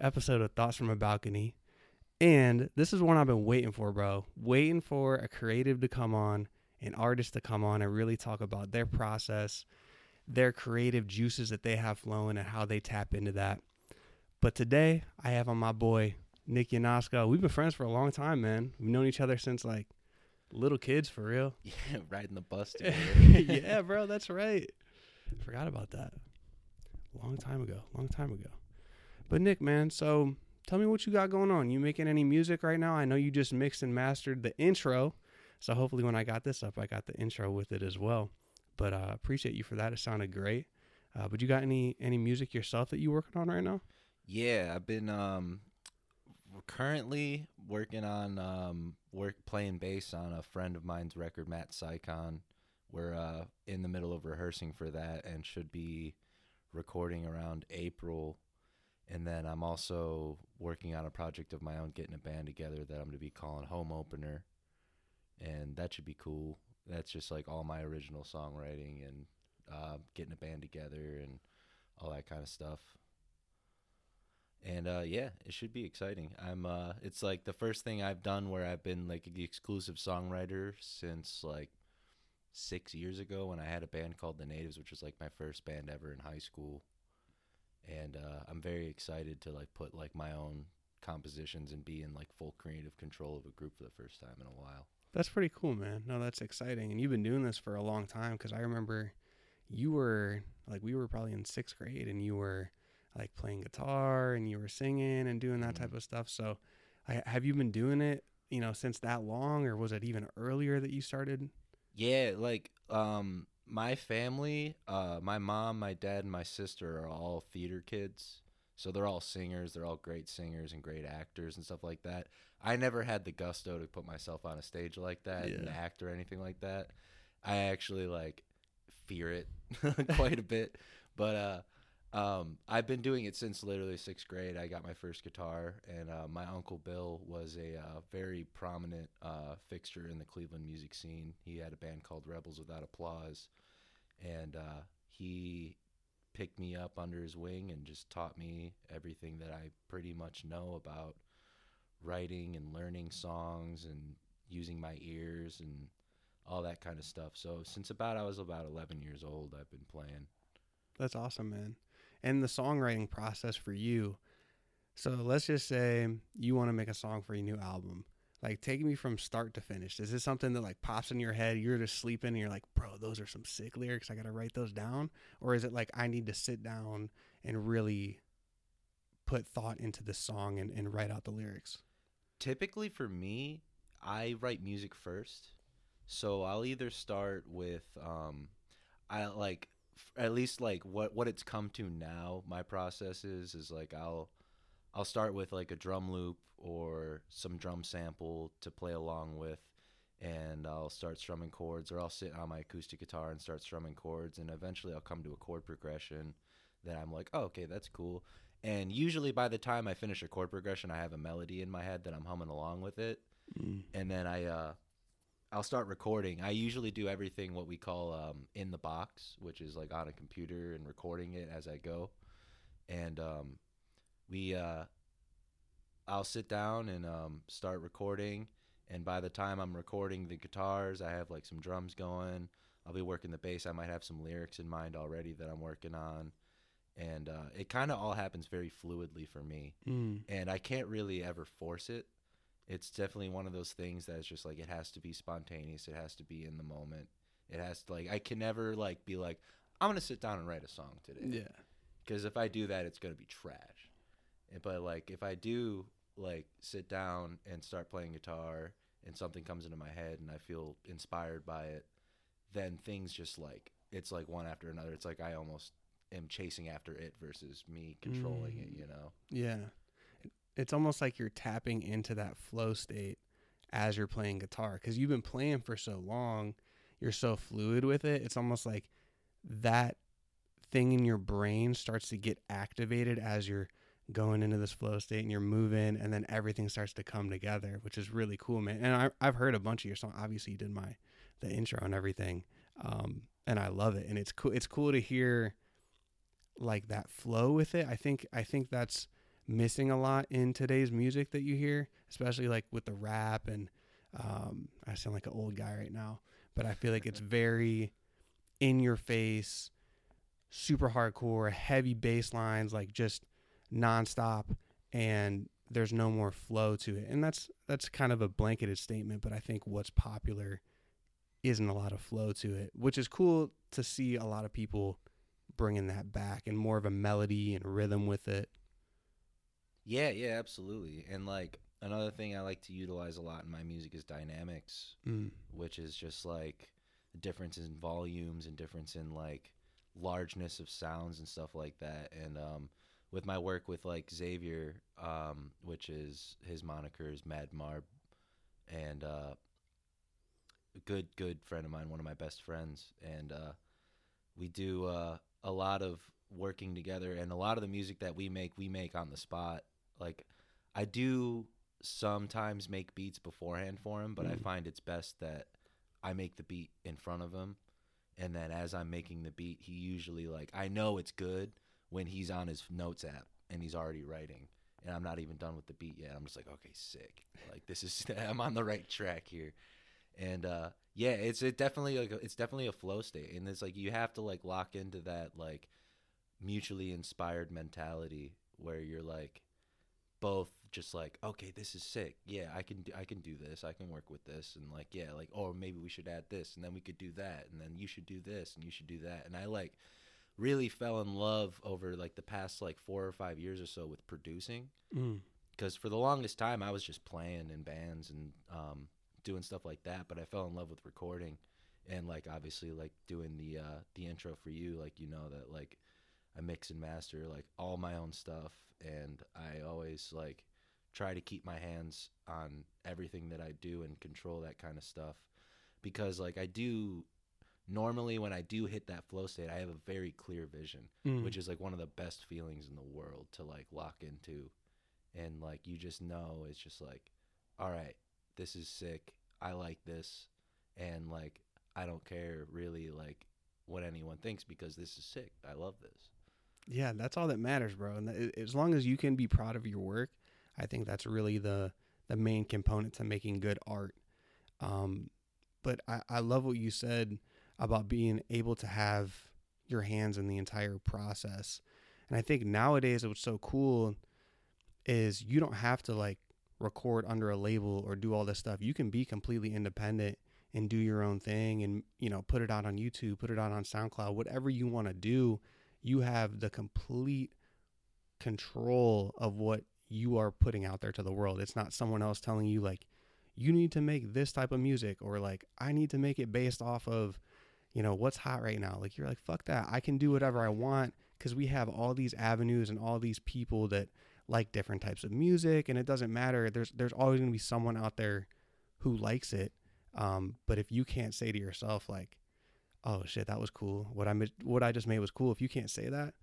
episode of Thoughts from a Balcony. And this is one I've been waiting for, bro. Waiting for a creative to come on, an artist to come on and really talk about their process, their creative juices that they have flowing, and how they tap into that. But today, I have on my boy, Nick Yanosko. We've been friends for a long time, man. We've known each other since like little kids, for real. Yeah, riding the bus together. yeah, bro, that's right. Forgot about that. Long time ago. Long time ago. But Nick, man, so tell me what you got going on. You making any music right now? I know you just mixed and mastered the intro. So hopefully when I got this up, I got the intro with it as well. But uh appreciate you for that. It sounded great. Uh, but you got any any music yourself that you working on right now? Yeah, I've been um currently working on um work playing bass on a friend of mine's record, Matt Sycon. We're uh in the middle of rehearsing for that and should be recording around April. And then I'm also working on a project of my own, getting a band together that I'm going to be calling Home Opener. And that should be cool. That's just like all my original songwriting and uh, getting a band together and all that kind of stuff and uh, yeah, it should be exciting. I'm. Uh, it's like the first thing I've done where I've been like the exclusive songwriter since like six years ago when I had a band called The Natives, which was like my first band ever in high school. And uh, I'm very excited to like put like my own compositions and be in like full creative control of a group for the first time in a while. That's pretty cool, man. No, that's exciting. And you've been doing this for a long time because I remember you were like we were probably in sixth grade and you were like playing guitar and you were singing and doing that type Mm-hmm. of stuff. So, I, have you been doing it, you know, since that long, or was it even earlier that you started? Yeah, like um my family, uh my mom, my dad and my sister are all theater kids. So they're all singers, they're all great singers and great actors and stuff like that. I never had the gusto to put myself on a stage like that and act or anything like that. I actually like fear it quite a bit. But uh um, I've been doing it since literally sixth grade. I got my first guitar, and uh, my uncle Bill was a uh, very prominent uh, fixture in the Cleveland music scene. He had a band called Rebels Without Applause, and uh, he picked me up under his wing and just taught me everything that I pretty much know about writing and learning songs and using my ears and all that kind of stuff. So since about I was about 11 years old, I've been playing. That's awesome, man. And the songwriting process for you. So let's just say you want to make a song for your new album. Like, take me from start to finish. Is this something that like pops in your head? You're just sleeping and you're like, bro, those are some sick lyrics. I got to write those down. Or is it like, I need to sit down and really put thought into the song and, and write out the lyrics? typically for me, I write music first. So I'll either start with um I like at least like what what it's come to now my process is is like I'll I'll start with like a drum loop or some drum sample to play along with and I'll start strumming chords or I'll sit on my acoustic guitar and start strumming chords and eventually I'll come to a chord progression that I'm like, oh, okay, that's cool. And usually by the time I finish a chord progression, I have a melody in my head that I'm humming along with it. Mm. And then I, uh, I'll start recording. I usually do everything what we call um, in the box, which is like on a computer and recording it as I go. And um, we, uh, I'll sit down and um, start recording. And by the time I'm recording the guitars, I have like some drums going. I'll be working the bass. I might have some lyrics in mind already that I'm working on. And uh, it kind of all happens very fluidly for me Mm. and I can't really ever force it. It's definitely one of those things that's just like it has to be spontaneous. It has to be in the moment. It has to like I can never like be like I'm gonna sit down and write a song today Yeah. because if I do that, it's gonna be trash. But like if I do like sit down and start playing guitar and something comes into my head and I feel inspired by it, then things just like it's like one after another. It's like I almost am chasing after it versus me controlling it. Mm. You know. Yeah. It's almost like you're tapping into that flow state as you're playing guitar because you've been playing for so long. You're so fluid with it. It's almost like that thing in your brain starts to get activated as you're going into this flow state and you're moving and then everything starts to come together, which is really cool, man. And I, I've heard a bunch of your songs. Obviously, you did my the intro and everything, um, and I love it. And it's cool. It's cool to hear like that flow with it. I think I think that's missing a lot in today's music that you hear, especially like with the rap and um, I sound like an old guy right now, but I feel like it's very in your face, super hardcore, heavy bass lines, like just nonstop, and there's no more flow to it. And that's that's kind of a blanketed statement, but I think what's popular isn't a lot of flow to it, which is cool to see a lot of people bringing that back and more of a melody and rhythm with it. Yeah, yeah, absolutely. And like another thing I like to utilize a lot in my music is dynamics, Mm. which is just like the difference in volumes and difference in like largeness of sounds and stuff like that. And um, with my work with like Xavier, um, which is his moniker is Mad Marb, and uh, a good good friend of mine, one of my best friends, and uh, we do uh, a lot of working together. And a lot of the music that we make, we make on the spot. Like I do sometimes make beats beforehand for him, but I Mhm. find it's best that I make the beat in front of him, and then as I'm making the beat, he usually like I know it's good when he's on his notes app and he's already writing, and I'm not even done with the beat yet. I'm just like, okay, sick. Like this is I'm on the right track here, and uh, yeah, it's it definitely like it's definitely a flow state, and it's like you have to like lock into that like mutually inspired mentality where you're like both just like okay this is sick yeah i can do, i can do this i can work with this and like yeah like oh maybe we should add this and then we could do that and then you should do this and you should do that and i like really fell in love over like the past like four or five years or so with producing Mm. because for the longest time I was just playing in bands and um, doing stuff like that. But I fell in love with recording, and like obviously like doing the uh, the intro for you. Like you know that like I mix and master like all my own stuff, and I always like try to keep my hands on everything that I do and control that kind of stuff because like I do normally when I do hit that flow state, I have a very clear vision Mm. which is like one of the best feelings in the world to like lock into and like you just know it's just like all right this is sick i like this and like i don't care really like what anyone thinks because this is sick i love this Yeah, that's all that matters, bro. And th- as long as you can be proud of your work, I think that's really the the main component to making good art. Um, but I, I love what you said about being able to have your hands in the entire process. And I think nowadays what's so cool is you don't have to like record under a label or do all this stuff. You can be completely independent and do your own thing and you know put it out on YouTube, put it out on SoundCloud, whatever you want to do you have the complete control of what you are putting out there to the world. It's not someone else telling you like you need to make this type of music or like I need to make it based off of you know what's hot right now. Like you're like fuck that. I can do whatever I want cuz we have all these avenues and all these people that like different types of music and it doesn't matter. There's there's always going to be someone out there who likes it. Um, but if you can't say to yourself like oh shit, that was cool. What I what I just made was cool. If you can't say that,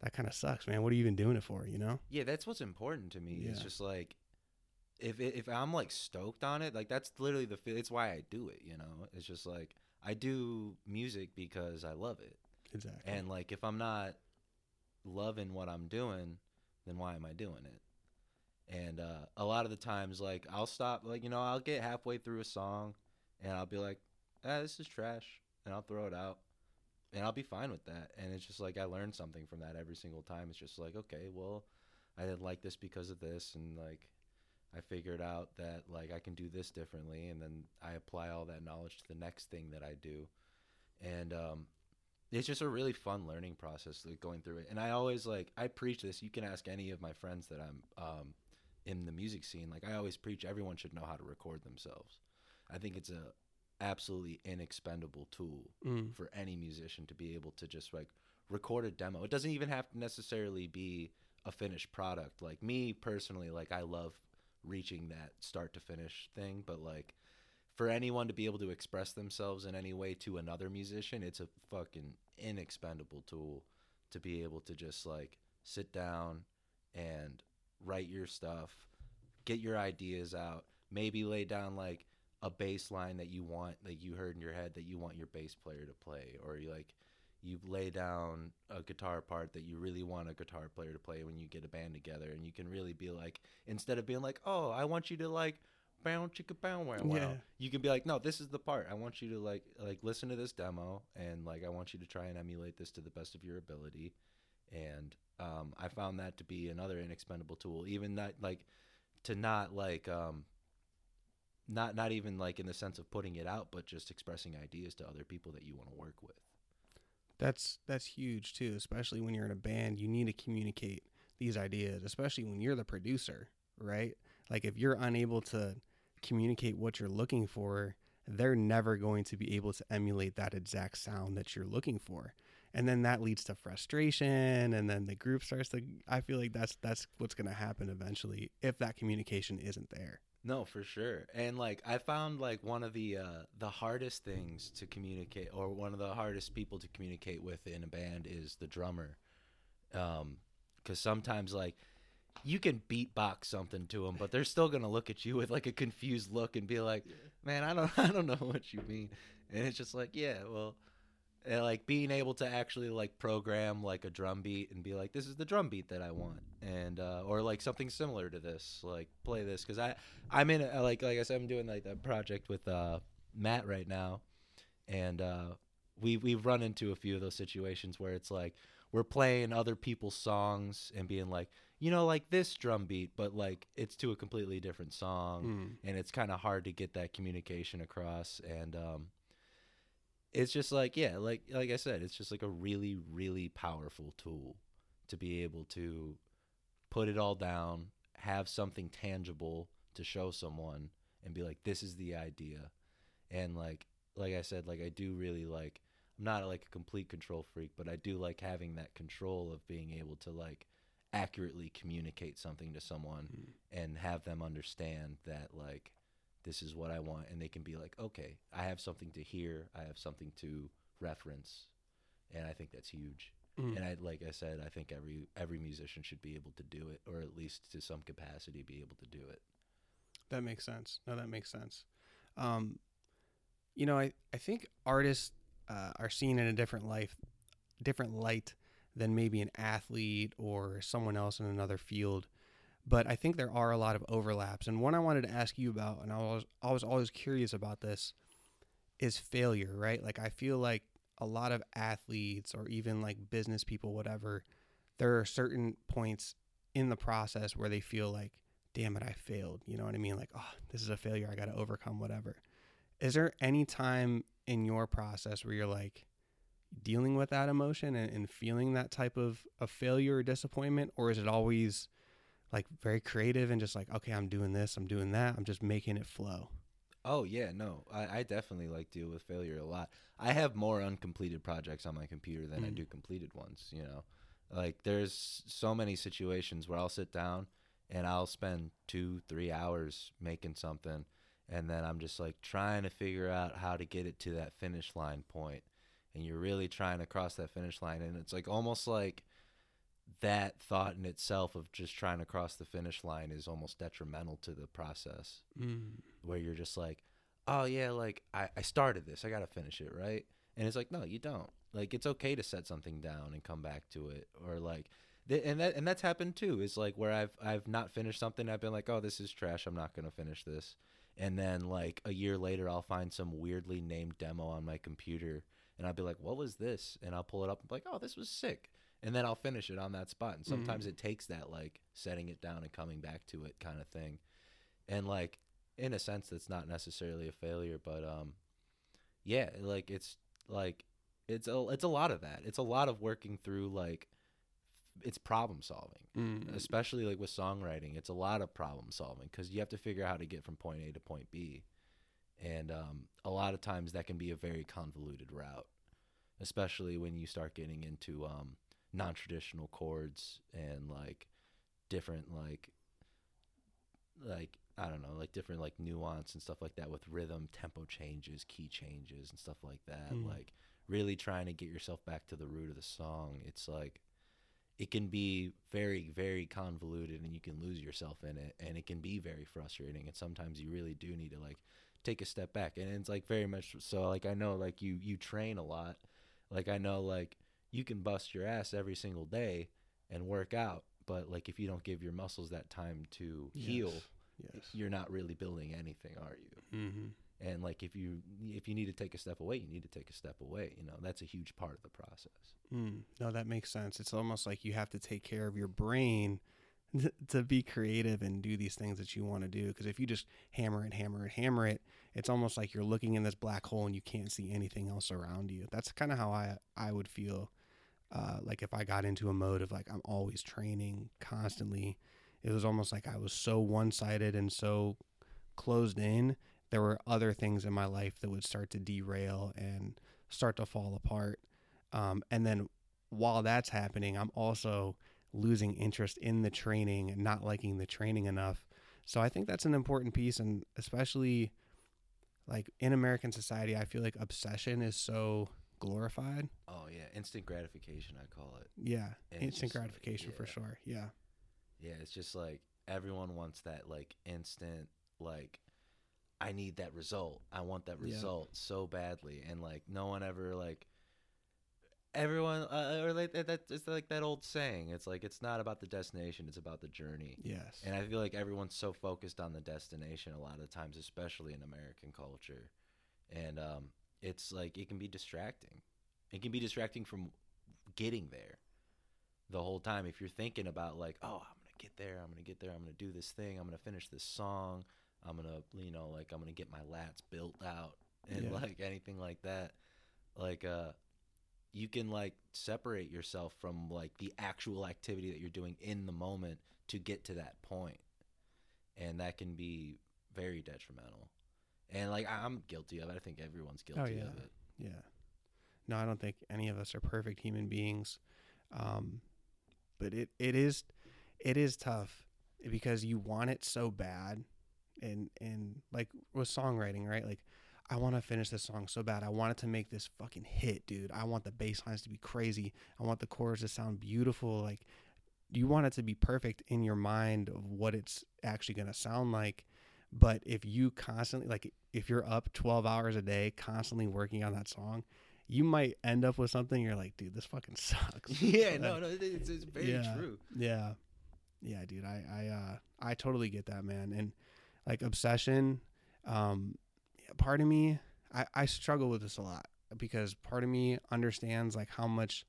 that kind of sucks, man. What are you even doing it for? You know? yeah that's what's important to me it's just like if if i'm like stoked on it like that's literally the it's why i do it you know it's just like i do music because i love it Exactly. And like if I'm not loving what I'm doing, then why am I doing it? And uh, a lot of the times, like I'll stop, like you know, I'll get halfway through a song, and I'll be like, "Ah, this is trash," and I'll throw it out, and I'll be fine with that. And it's just like I learn something from that every single time. It's just like, okay, well, I didn't like this because of this, and like I figured out that like I can do this differently, and then I apply all that knowledge to the next thing that I do, and um, it's just a really fun learning process like going through it. And i always like i preach this. You can ask any of my friends that i'm um, in the music scene. Like i always preach everyone should know how to record themselves. I think it's a absolutely inexpendable tool Mm. for any musician to be able to just like record a demo. It doesn't even have to necessarily be a finished product. Like me personally like i love reaching that start to finish thing but like for anyone to be able to express themselves in any way to another musician, it's a fucking inexpendable tool to be able to just like sit down and write your stuff, get your ideas out, maybe lay down like a bass line that you want that you heard in your head that you want your bass player to play or you like you lay down a guitar part that you really want a guitar player to play when you get a band together and you can really be like instead of being like oh i want you to like bow chicka bow wow wow Yeah. you can be like no this is the part. I want you to like like listen to this demo and like i want you to try and emulate this to the best of your ability. And um, i found that to be another inexpendable tool even that like to not like um not not even like in the sense of putting it out but just expressing ideas to other people that you want to work with That's that's huge too, especially when you're in a band. You need to communicate these ideas, especially when you're the producer, right? Like if you're unable to communicate what you're looking for, they're never going to be able to emulate that exact sound that you're looking for. And then that leads to frustration and then the group starts to I feel like that's that's what's going to happen eventually if that communication isn't there. No, for sure. And like I found like one of the uh the hardest things to communicate or one of the hardest people to communicate with in a band is the drummer. Um cuz sometimes like you can beatbox something to them, but they're still going to look at you with like a confused look and be like, "Man, I don't I don't know what you mean." And it's just like, "Yeah, well, and like being able to actually like program like a drum beat and be like this is the drum beat that i want and uh or like something similar to this like play this because i i'm in a, like like i said i'm doing like that project with uh matt right now and uh we we've run into a few of those situations where it's like we're playing other people's songs and being like you know like this drum beat but like it's to a completely different song Mm. and it's kind of hard to get that communication across and um it's just like yeah like like i said it's just like a really really powerful tool to be able to put it all down have something tangible to show someone and be like this is the idea and like like i said like i do really like i'm not like a complete control freak but i do like having that control of being able to like accurately communicate something to someone Mm. and have them understand that like this is what I want and they can be like okay I have something to hear I have something to reference and I think that's huge Mm. and I like I said I think every every musician should be able to do it or at least to some capacity be able to do it That makes sense. No, that makes sense. Um, you know, I, I think artists uh, are seen in a different life, different light than maybe an athlete or someone else in another field. But I think there are a lot of overlaps. And one I wanted to ask you about, and I was I was always curious about this, is failure. Right? Like I feel like a lot of athletes or even like business people, whatever, there are certain points in the process where they feel like damn it, I failed. You know what I mean? Like, oh, this is a failure. I got to overcome whatever. Is there any time in your process where you're like dealing with that emotion and, and feeling that type of, of failure or disappointment? Or is it always like very creative and just like, okay, I'm doing this, I'm doing that, I'm just making it flow? Oh yeah, no, I, I definitely like deal with failure a lot. I have more uncompleted projects on my computer than I Mm. do completed ones. You know, like there's so many situations where I'll sit down and I'll spend two, three hours making something, and then I'm just like trying to figure out how to get it to that finish line point, and you're really trying to cross that finish line, and it's like almost like that thought in itself of just trying to cross the finish line is almost detrimental to the process Mm. where you're just like, oh yeah, like I, I started this, I gotta finish it, right? And it's like, no, you don't. Like it's okay to set something down and come back to it, or like, th- and that and that's happened too. Is like where I've I've not finished something, I've been like, oh, this is trash, I'm not gonna finish this, and then like a year later, I'll find some weirdly named demo on my computer, and I'll be like, what was this? And I'll pull it up and be like, oh, this was sick. And then I'll finish it on that spot. And sometimes it takes that like setting it down and coming back to it kind of thing. And like in a sense that's not necessarily a failure but um yeah like it's like it's a it's a lot of that it's a lot of working through like it's problem solving Mm. especially like with songwriting it's a lot of problem solving because you have to figure out how to get from point a to point b and um, a lot of times that can be a very convoluted route especially when you start getting into um, non-traditional chords and like different like like I don't know, like different like nuance and stuff like that with rhythm, tempo changes, key changes and stuff like that. Mm. Like really trying to get yourself back to the root of the song. It's like it can be very very convoluted and you can lose yourself in it and it can be very frustrating and sometimes you really do need to like take a step back and it's like very much so like I know like you you train a lot Like I know like you can bust your ass every single day and work out, but like if you don't give your muscles that time to heal, Yes. you're not really building anything, are you? Mm-hmm. And like if you if you need to take a step away, you need to take a step away. You know, that's a huge part of the process. Mm, no, that makes sense. It's almost like you have to take care of your brain to be creative and do these things that you want to do. Because if you just hammer it, hammer it, hammer it, it's almost like you're looking in this black hole and you can't see anything else around you. That's kind of how I I would feel. Uh, like if I got into a mode of like I'm always training constantly, it was almost like I was so one sided and so closed in. There were other things in my life that would start to derail and start to fall apart. Um, and then while that's happening, I'm also losing interest in the training and not liking the training enough. So I think that's an important piece. And especially like in American society, I feel like obsession is so glorified. Oh yeah, instant gratification I call it. Yeah. And instant just like, gratification for sure. Yeah. Yeah, it's just like everyone wants that like instant like I need that result. I want that Yeah. result so badly and like no one ever like everyone uh, or like that that- it's like that old saying. It's like it's not about the destination, it's about the journey. Yes. And I feel like everyone's so focused on the destination a lot of times, especially in American culture. And um, it's like it can be distracting. It can be distracting from getting there the whole time. If you're thinking about like, oh, I'm gonna get there, I'm gonna get there, I'm gonna do this thing, I'm gonna finish this song, I'm gonna, you know, like I'm gonna get my lats built out, and Yeah. like anything like that, like uh, you can like separate yourself from like the actual activity that you're doing in the moment to get to that point and that can be very detrimental and like I- i'm guilty of it i think everyone's guilty Oh, yeah. of it Yeah. No, I don't think any of us are perfect human beings. Um, but it, it is it is tough because you want it so bad and and like with songwriting, right? Like I want to finish this song so bad. I want it to make this fucking hit, dude. I want the bass lines to be crazy. I want the chords to sound beautiful. Like you want it to be perfect in your mind of what it's actually going to sound like. But if you constantly like if you're up 12 hours a day constantly working on that song, you might end up with something you're like, dude, this fucking sucks. yeah no no it's, it's very Yeah. true Yeah. Yeah, dude. I I uh I totally get that, man. And like obsession, um part of me I I struggle with this a lot because part of me understands like how much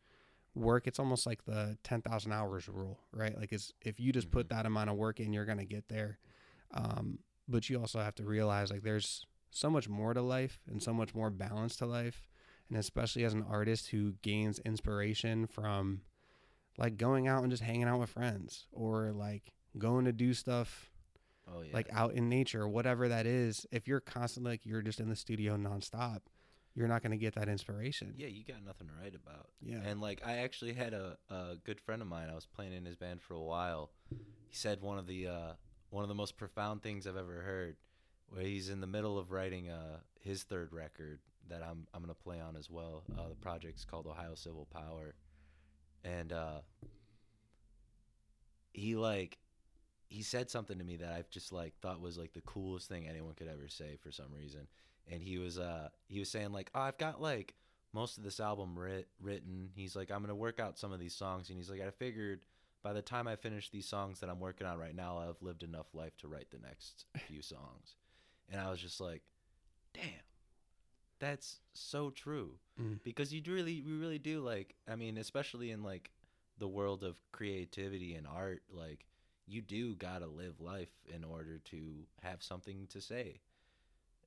work it's almost like the 10,000 hours rule, right? Like it's if you just put that amount of work in, you're going to get there. Um but you also have to realize like there's so much more to life and so much more balance to life. And especially as an artist who gains inspiration from like going out and just hanging out with friends or like going to do stuff oh yeah like out in nature, whatever that is. If you're constantly like you're just in the studio nonstop, you're not going to get that inspiration. yeah you got nothing to write about Yeah. and like i actually had a, a good friend of mine i was playing in his band for a while he said one of the uh one of the most profound things i've ever heard where he's in the middle of writing uh his third record that i'm i'm gonna play on as well uh the project's called ohio civil power and uh he like he said something to me that I've just like thought was like the coolest thing anyone could ever say for some reason. And he was uh he was saying like, "Oh, I've got like most of this album writ- written." He's like, "I'm to work out some of these songs." And he's like, "I figured by the time I finish these songs that I'm working on right now, have lived enough life to write the next few songs." And I was just like, "Damn. That's so true." Mm. because you really we really do like i mean especially in like the world of creativity and art like you do gotta live life in order to have something to say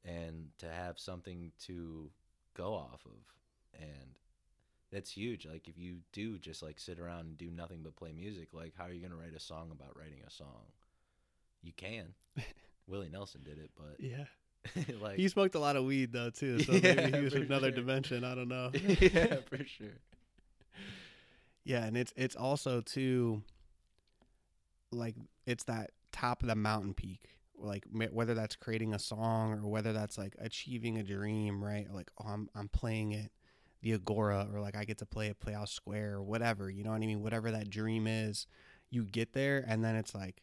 and to have something to go off of and that's huge like if you do just like sit around and do nothing but play music like how are you going to write a song about writing a song you can willie nelson did it but Yeah. like He smoked a lot of weed though too, so Yeah, maybe he was another sure. dimension. I don't know. yeah for sure Yeah, and it's it's also too like it's that top of the mountain peak. Like whether that's creating a song or whether that's like achieving a dream, right? Like oh, I'm I'm playing it the Agora or like I get to play at Playhouse Square or whatever. You know what I mean? Whatever that dream is, you get there and then it's like,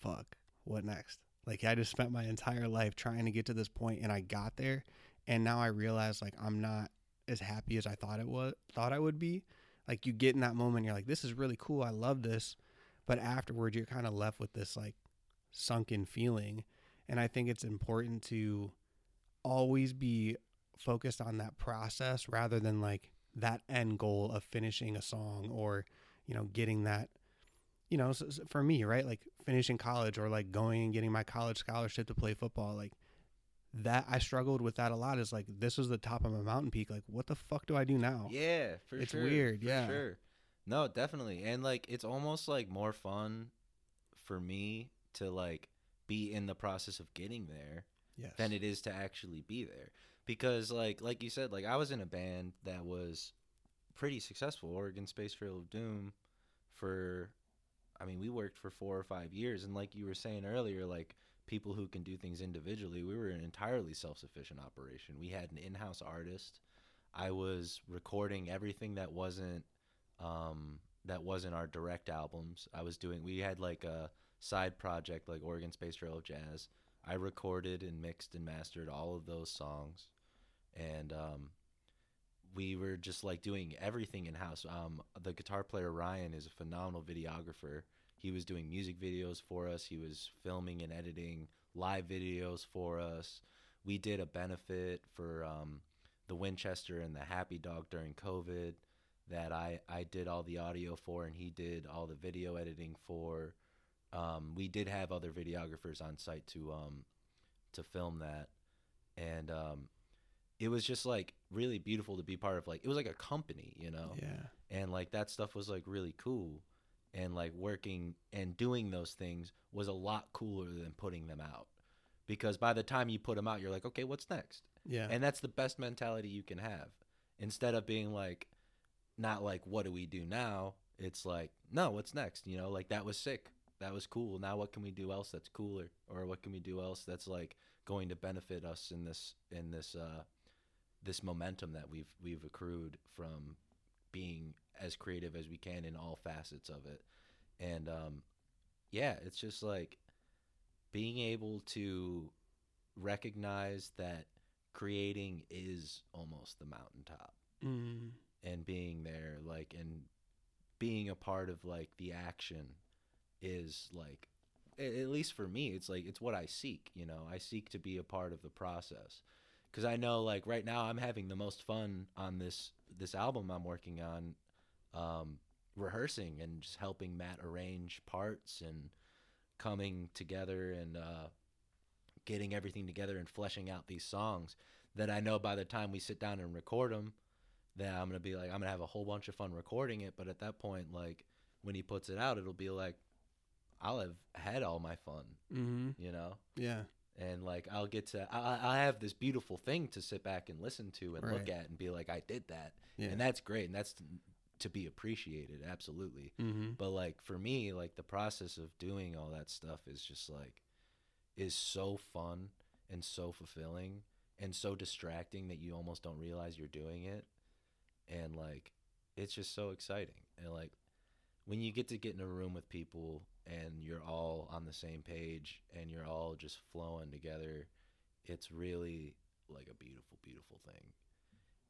fuck, what next? Like I just spent my entire life trying to get to this point and I got there, and now I realize like I'm not as happy as I thought it was thought I would be. Like you get in that moment, you're like, this is really cool. I love this, but afterwards, you're kind of left with this like sunken feeling. And I think it's important to always be focused on that process rather than like that end goal of finishing a song or you know getting that you know so, so for me right like finishing college or like going and getting my college scholarship to play football like that I struggled with that a lot is like this was the top of my mountain peak like what the fuck do I do now Yeah, for It's sure. weird, for yeah. Sure. No, definitely. And like it's almost like more fun for me to like be in the process of getting there yes than it is to actually be there. Because like like you said, like I was in a band that was pretty successful, Oregon Space Trail of Doom for I mean, we worked for 4 or 5 years and like you were saying earlier like people who can do things individually, we were an entirely self-sufficient operation. We had an in-house artist. I was recording everything that wasn't um that wasn't our direct albums. I was doing we had like a side project like Oregon Space Trail of Jazz. I recorded and mixed and mastered all of those songs, and um, we were just like doing everything in house. Um, the guitar player Ryan is a phenomenal videographer. He was doing music videos for us. He was filming and editing live videos for us. We did a benefit for um, the Winchester and the Happy Dog during COVID that I, I did all the audio for, and he did all the video editing for. Um, we did have other videographers on site to um, to film that, and um, it was just like really beautiful to be part of. Like it was like a company, you know? Yeah. And like that stuff was like really cool. And like working and doing those things was a lot cooler than putting them out. Because by the time you put them out you're like okay what's next? Yeah. And that's the best mentality you can have. Instead of being like not like what do we do now? It's like no what's next? You know like that was sick. That was cool. Now what can we do else that's cooler? Or what can we do else that's like going to benefit us in this in this uh this momentum that we've we've accrued from being as creative as we can in all facets of it. And um yeah it's just like being able to recognize that creating is almost the mountaintop mm, and being there like and being a part of like the action is like at least for me it's like it's what i seek you know? I seek to be a part of the process because i know like right now i'm having the most fun on this this album i'm working on um rehearsing and just helping matt arrange parts and coming together and uh getting everything together and fleshing out these songs that i know by the time we sit down and record them that I'm gonna be like I'm gonna have a whole bunch of fun recording it, but at that point, like when he puts it out, it'll be like I'll have had all my fun, mm-hmm. you know, yeah and like I'll get to I, I have this beautiful thing to sit back and listen to and look at and be like I did that, yeah and that's great, and that's to, to be appreciated, absolutely. mm-hmm. But like for me, like the process of doing all that stuff is just like is so fun and so fulfilling and so distracting that you almost don't realize you're doing it. And like it's just so exciting. And like when you get to get in a room with people and you're all on the same page and you're all just flowing together, it's really like a beautiful, beautiful thing.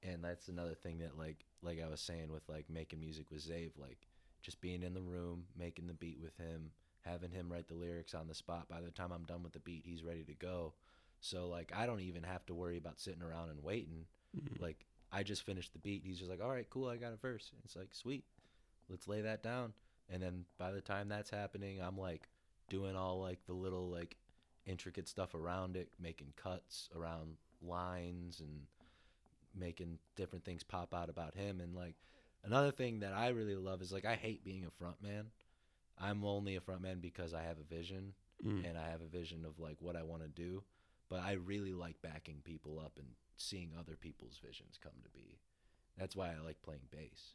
And that's another thing that like like I was saying with like making music with Zave, like just being in the room, making the beat with him, having him write the lyrics on the spot. By the time I'm done with the beat, he's ready to go. So like I don't even have to worry about sitting around and waiting. Mhm. Like I just finished the beat. He's just like, "All right, cool, I got a verse." It's like, "Sweet. Let's lay that down." And then by the time that's happening, I'm like doing all like the little like intricate stuff around it, making cuts around lines and making different things pop out about him and like another thing that I really love is like I hate being a front man. I'm only a front man because I have a vision Mm. and I have a vision of like what I want to do, but I really like backing people up and seeing other people's visions come to be. That's why I like playing bass.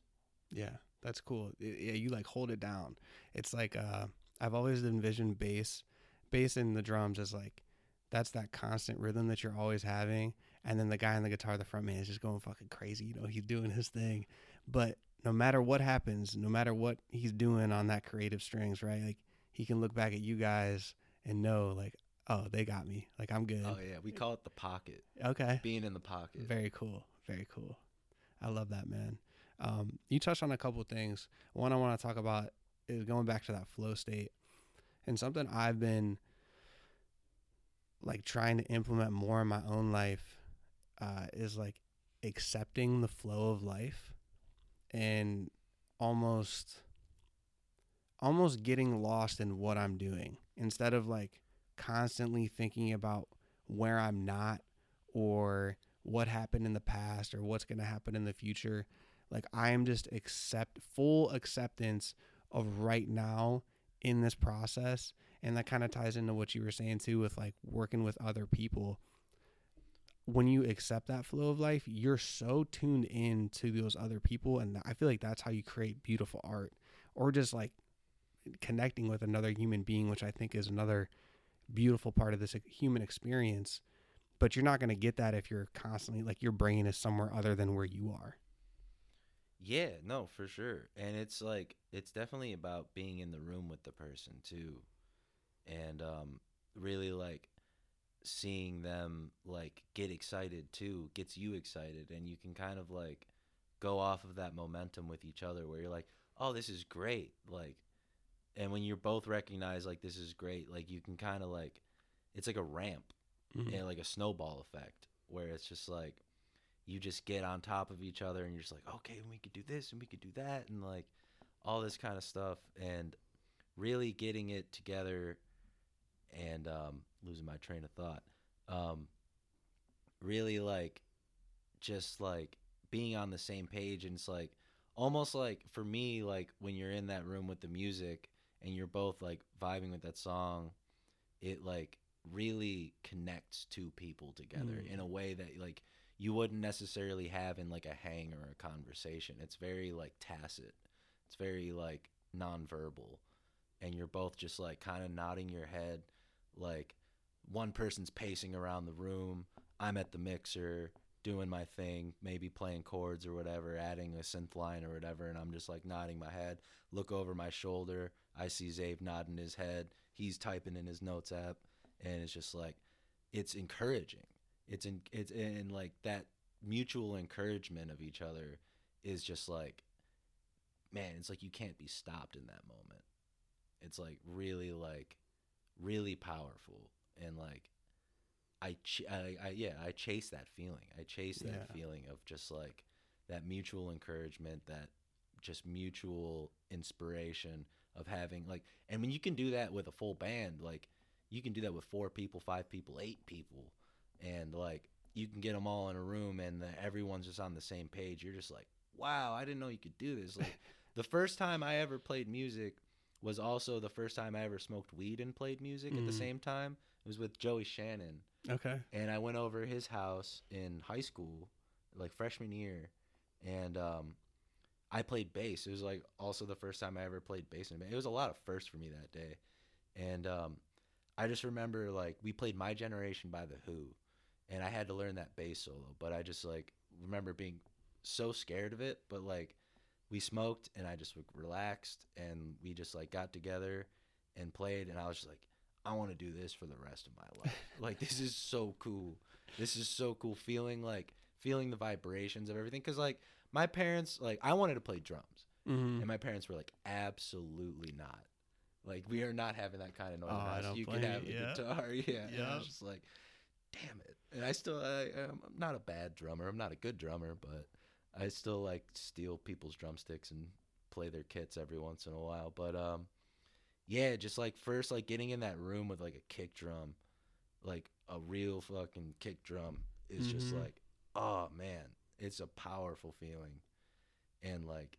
Yeah, that's cool. Yeah, you like hold it down. It's like uh, I've always envisioned bass, bass and the drums as like that's that constant rhythm that you're always having, and then the guy on the guitar, the front man, is just going fucking crazy. You know, he's doing his thing, but no matter what happens, no matter what he's doing on that creative strings, right? Like he can look back at you guys and know like, oh, they got me. Like I'm good. Oh yeah, we call it the pocket. Okay. Being in the pocket. Very cool. Very cool. I love that, man. Um, you touched on a couple things. One I want to talk about is going back to that flow state, and something I've been like trying to implement more in my own life uh, is like accepting the flow of life and almost almost getting lost in what I'm doing instead of like constantly thinking about where I'm not or what happened in the past or what's going to happen in the future. Like I am just accept full acceptance of right now in this process and that kind of ties into what you were saying too with like working with other people. When you accept that flow of life you're so tuned in to those other people and i feel like that's how you create beautiful art or just like connecting with another human being which i think is another beautiful part of this human experience. But you're not going to get that if you're constantly like your brain is somewhere other than where you are Yeah, no, for sure. And it's like it's definitely about being in the room with the person too. And um really like seeing them like get excited too gets you excited and you can kind of like go off of that momentum with each other where you're like, "Oh, this is great." Like and when you're both recognize like this is great, like you can kind of like it's like a ramp Mhm. and like a snowball effect where it's just like you just get on top of each other and you're just like okay and we could do this and we could do that and like all this kind of stuff and really getting it together and um losing my train of thought um really like just like being on the same page and it's like almost like for me like when you're in that room with the music and you're both like vibing with that song it like really connects two people together Mm. in a way that like you wouldn't necessarily have in like a hang or a conversation. It's very like tacit. It's very like nonverbal. And you're both just like kind of nodding your head like one person's pacing around the room. I'm at the mixer doing my thing maybe playing chords or whatever adding a synth line or whatever and i'm just like nodding my head. Look over my shoulder. I see zave nodding his head. He's typing in his notes app. And it's just like it's encouraging it's in it's in like that mutual encouragement of each other is just like man it's like you can't be stopped in that moment. It's like really like really powerful. And like I, ch- I, I yeah i chase that feeling. I chase that Yeah. feeling of just like that mutual encouragement that just mutual inspiration of having like and when you can do that with a full band like you can do that with four people five people eight people and like you can get them all in a room and the, everyone's just on the same page you're just like wow i didn't know you could do this like the first time i ever played music was also the first time i ever smoked weed and played music at the Mhm. same time it was with joey shannon okay and I went over his house in high school, like freshman year, and um, I played bass. It was like also the first time I ever played bass in a band. It was a lot of firsts for me that day, and um, I just remember like we played "My Generation" by the Who, and I had to learn that bass solo. But I just like remember being so scared of it, but like we smoked and I just like, relaxed and we just like got together and played, and I was just like. I want to do this for the rest of my life. like this is so cool. This is so cool feeling like feeling the vibrations of everything cuz like my parents like I wanted to play drums mm-hmm. and my parents were like absolutely not. Like we are not having that kind of noise. Oh, I don't you can have you. a Yeah. guitar. Yeah. And I Yeah. was just like damn it. And I still I, I'm not a bad drummer. I'm not a good drummer, but I still like steal people's drumsticks and play their kits every once in a while. But um yeah, just like first like getting in that room with like a kick drum, like a real fucking kick drum is just Mhm. like, oh man, it's a powerful feeling. And like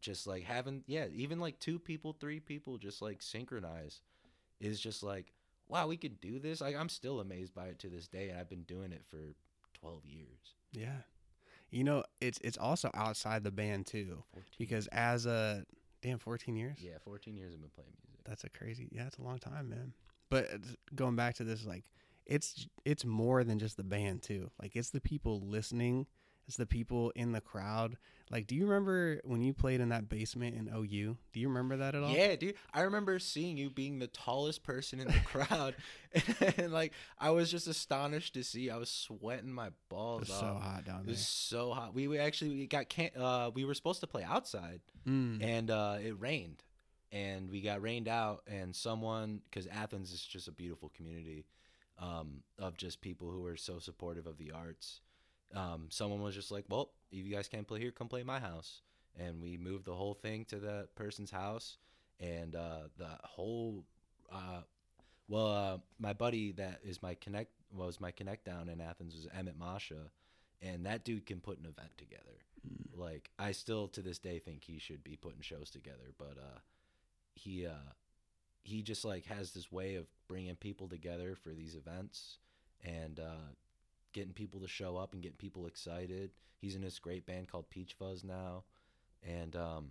just like having yeah, even like two people, three people just like synchronize is just like, wow, we could do this. Like I'm still amazed by it to this day and I've been doing it for 12 years. yeah you know it's it's also outside the band too 14 because as a damn 14 years yeah, 14 years I've been playing music. that's a crazy yeah it's a long time man but uh, going back to this like it's it's more than just the band too like it's the people listening is the people in the crowd. Like, do you remember when you played in that basement in OU? Do you remember that at all? Yeah, dude. I remember seeing you being the tallest person in the crowd, and, and, like I was just astonished to see. I was sweating my It balls was off. so hot down there. It was so hot. We, we actually we got can uh we were supposed to play outside Mm. and uh it rained and we got rained out and someone cuz Athens is just a beautiful community um of just people who are so supportive of the arts. Um someone was just like, "Well, if you guys can't play here, come play my house." And we moved the whole thing to the person's house and uh the whole uh well, uh, my buddy that is my connect was my connect down in Athens was Emmett Masha, and that dude can put an event together. Mm. Like I still to this day think he should be putting shows together, but uh, he uh, he just like has this way of bringing people together for these events and uh, getting people to show up and getting people excited. He's in this great band called Peach Fuzz now, and um,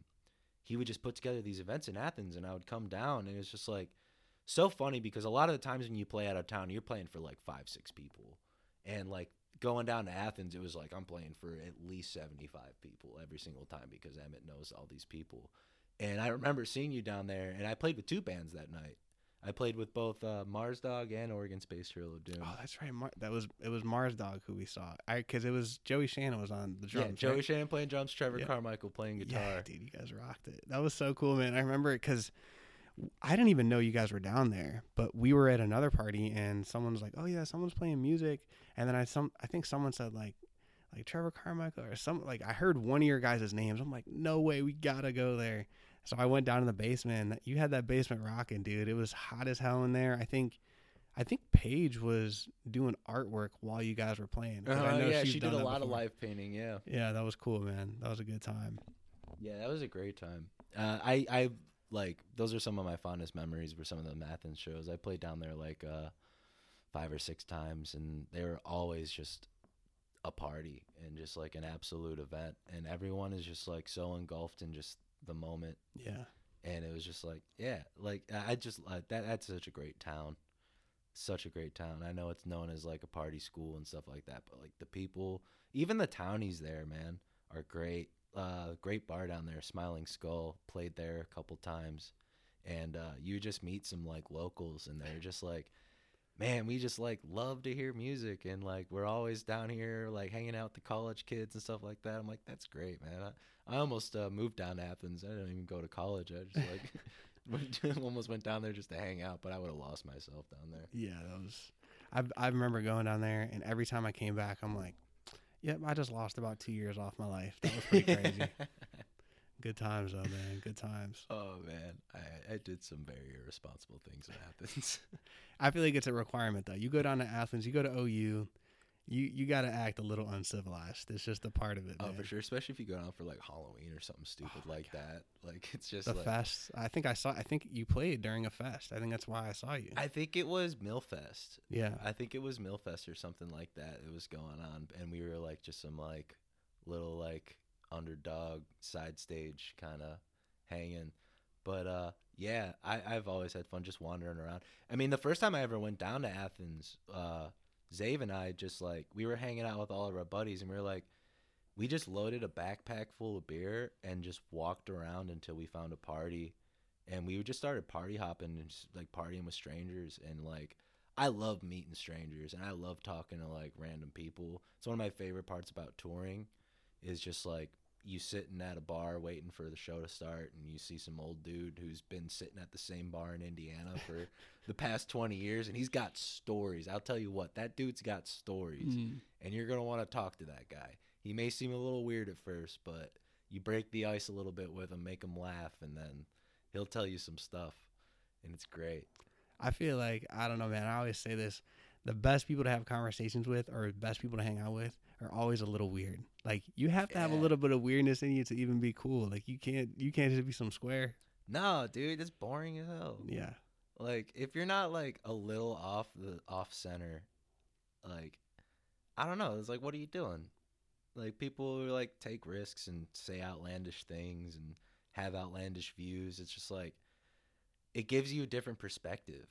he would just put together these events in Athens, and I would come down, and it was just like so funny because a lot of the times when you play out of town, you're playing for like five, six people, and like going down to Athens, it was like I'm playing for at least 75 people every single time because Emmett knows all these people. And I remember seeing you down there, and I played with two bands that night. I played with both uh, Mars Dog and Oregon Space Hero of Doom. Oh, that's right. Mar- that was it was Mars Dog who we saw. I because it was Joey Shannon was on the drums. yeah, Joey right? Shannon playing drums, Trevor Yeah. Carmichael playing guitar. Yeah, dude, you guys rocked it. That was so cool, man. I remember it because I didn't even know you guys were down there, but we were at another party and someone was like, "Oh yeah, someone's playing music," and then I some I think someone said like like Trevor Carmichael or some like I heard one of your guys' names. I'm like, no way, we gotta go there. So I went down in the basement. and You had that basement rocking, dude. It was hot as hell in there. I think. I think Paige was doing artwork while you guys were playing. Uh, know yeah, she did a lot of live painting. Yeah, Yeah, that was cool, man. That was a good time. yeah, that was a great time. Uh, I I like those are some of my fondest memories. Were some of the Athens shows I played down there like uh, five or six times, and they were always just a party and just like an absolute event, and everyone is just like so engulfed in just the moment, Yeah. and it was just like yeah, like I just like that. That's such a great town. Such a great town. I know it's known as like a party school and stuff like that, but like the people, even the townies there, man, are great. Uh, great bar down there, Smiling Skull. Played there a couple times, and uh, you just meet some like locals, and they're just like, man, we just like love to hear music, and like we're always down here like hanging out with the college kids and stuff like that. I'm like, that's great, man. I, I almost uh, moved down to Athens. I didn't even go to college. I just like went- almost went down there just to hang out, but I would have lost myself down there. Yeah, that was. I I remember going down there, and every time I came back, I'm like, "Yep, I just lost about two years off my life. That was pretty crazy. Good times, though, man. Good times. oh man, I, I did some very irresponsible things in Athens. I feel like it's a requirement, though. You go down to Athens, you go to OU, you you got to act a little uncivilized. It's just a part of it. oh, man. for sure, especially if you go down for like Halloween or something oh, stupid Oh like that. Like it's just The like fest. I think I saw. I think you played during a fest. I think that's why I saw you. I think it was Millfest. yeah. I think it was Millfest or something like that. It was going on, and we were like just some like little like underdog side stage kind of hanging. But uh, yeah, I, I've always had fun just wandering around. I mean, the first time I ever went down to Athens, uh, Zave and I just like we were hanging out with all of our buddies, and we were like, we just loaded a backpack full of beer and just walked around until we found a party, and we just started party hopping and just like partying with strangers and like I love meeting strangers and I love talking to like random people. It's one of my favorite parts about touring is just like you sitting at a bar waiting for the show to start and you see some old dude who's been sitting at the same bar in Indiana for the past 20 years and he's got stories. I'll tell you what, that dude's got stories Mm. and you're going to want to talk to that guy. He may seem a little weird at first, but you break the ice a little bit with him, make him laugh and then he'll tell you some stuff and it's great. I feel like I don't know, man. I always say this: the best people to have conversations with, or the best people to hang out with, are always a little weird. Like you have to have a little bit of weirdness in you to even be cool. Like you can't, you can't just be some square. No, dude, it's boring as hell. Yeah, Like if you're not like a little off the off center, like I don't know, it's like what are you doing? Like people who like take risks and say outlandish things and have outlandish views. It's just like it gives you a different perspective.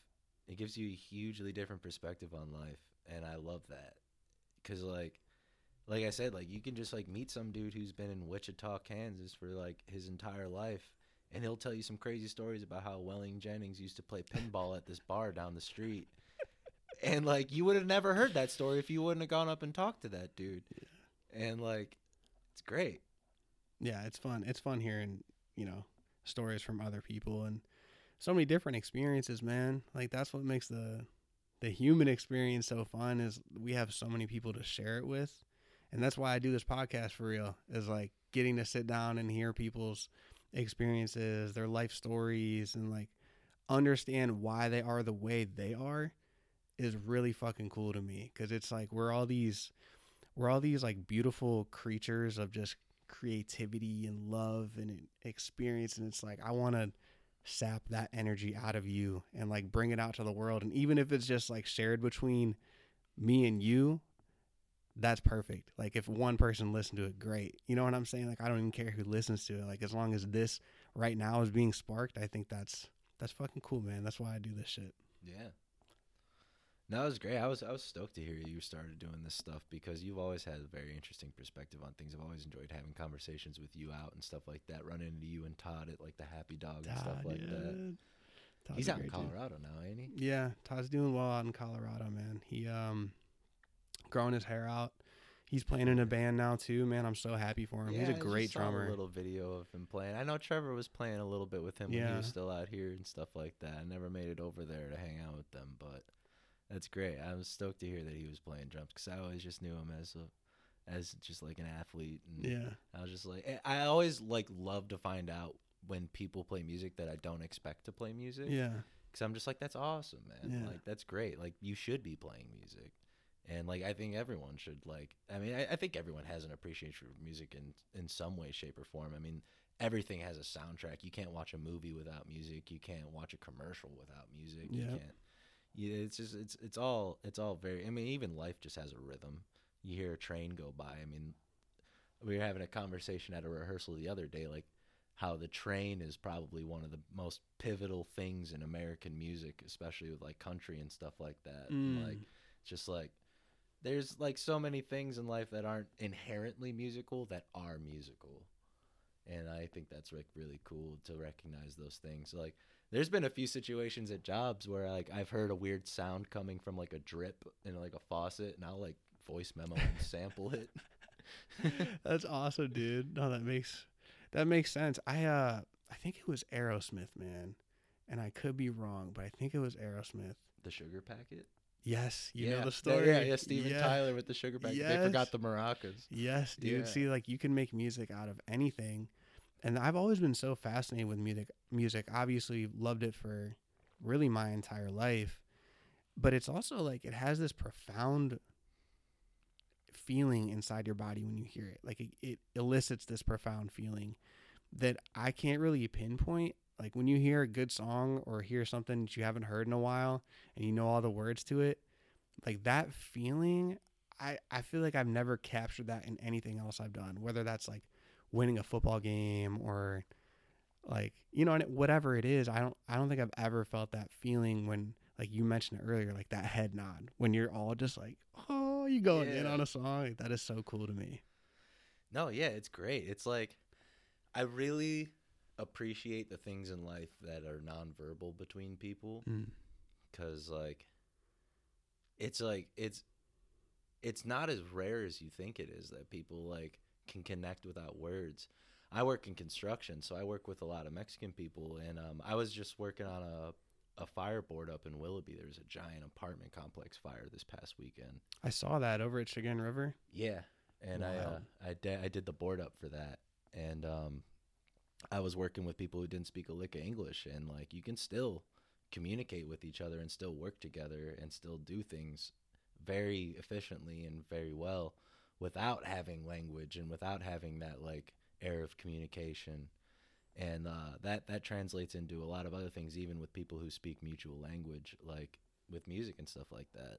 It gives you a hugely different perspective on life, and I love that. Cuz like like I said, like you can just like meet some dude who's been in Wichita, Kansas for like his entire life, and he'll tell you some crazy stories about how Waylon Jennings used to play pinball at this bar down the street. And like you would have never heard that story if you wouldn't have gone up and talked to that dude. And like it's great. Yeah, it's fun. It's fun hearing, you know, stories from other people and so many different experiences, man. Like that's what makes the the human experience so fun is we have so many people to share it with. And that's why I do this podcast for real. Is like getting to sit down and hear people's experiences, their life stories and like understand why they are the way they are is really fucking cool to me cuz it's like we're all these we're all these like beautiful creatures of just creativity and love and experience and it's like I want to sap that energy out of you and like bring it out to the world. And even if it's just like shared between me and you that's perfect. Like if one person listened to it great. You know what i'm saying? Like i don't even care who listens to it. Like as long as this right now is being sparked i think that's that's fucking cool man. That's why i do this shit. Yeah. No, it was great. I was I was stoked to hear you started doing this stuff because you've always had a very interesting perspective on things. I've always enjoyed having conversations with you out and stuff like that. Running into you and Todd at like the Happy Dog and stuff Todd, like that. Todd's He's out in great dude. Colorado now, ain't he? Yeah, Todd's doing well out in Colorado, man. He um growing his hair out. He's playing in a band now too, man. I'm so happy for him. He's Yeah, a I just great saw drummer. A little video of him playing. I know Trevor was playing a little bit with him when he was still out here and stuff like that. I never made it over there to hang out with them, but that's great. I was stoked to hear that he was playing drums because I always just knew him as a as just like an athlete. And Yeah. I was just like, eh, I always like love to find out when people play music that I don't expect to play music. Yeah. Because I'm just like, that's awesome, man. Yeah. Like that's great. Like you should be playing music. And like I think everyone should like I mean, I, I think everyone has an appreciation for music in in some way, shape, or form. I mean, everything has a soundtrack. You can't watch a movie without music. You can't watch a commercial without music. You can't yeah, it's just it's it's all it's all very I mean, even life just has a rhythm. You hear a train go by. I mean, we were having a conversation at a rehearsal the other day, like how the train is probably one of the most pivotal things in American music, especially with like country and stuff like that. Mm. like just like there's like so many things in life that aren't inherently musical that are musical. And I think that's like really cool to recognize those things. Like there's been a few situations at jobs where like I've heard a weird sound coming from like a drip in like a faucet and I'll like voice memo and sample it. That's awesome, dude. No, that makes that makes sense. I uh I think it was Aerosmith, man. And I could be wrong, but I think it was Aerosmith. The sugar packet? Yes, you yeah. know the story. Yeah, yeah, Steven Yeah. Tyler with the sugar packet. They forgot the maracas. Yes, dude. See, like you can make music out of anything. And I've always been so fascinated with music music. Obviously loved it for really my entire life. But it's also like it has this profound feeling inside your body when you hear it. Like it, it elicits this profound feeling that I can't really pinpoint. Like when you hear a good song or hear something that you haven't heard in a while and you know all the words to it, like that feeling I, I feel like I've never captured that in anything else I've done, whether that's like winning a football game or like you know and whatever it is. I don't I don't think I've ever felt that feeling when like you mentioned it earlier, like that head nod when you're all just like oh you going in on a song. Like, that is so cool to me. No, yeah, it's great. It's like I really appreciate the things in life that are nonverbal between people Mm. cuz like it's like it's it's not as rare as you think it is that people like can connect without words. I work in construction, so I work with a lot of Mexican people and um, I was just working on a a fire board up in Willoughby. There was a giant apartment complex fire this past weekend. I saw that over at Chagrin River. Yeah, and I uh, I did I did the board up for that, and um, I was working with people who didn't speak a lick of English, and like you can still communicate with each other and still work together and still do things very efficiently and very well without having language and without having that like air of communication and uh, that that translates into a lot of other things even with people who speak mutual language like with music and stuff like that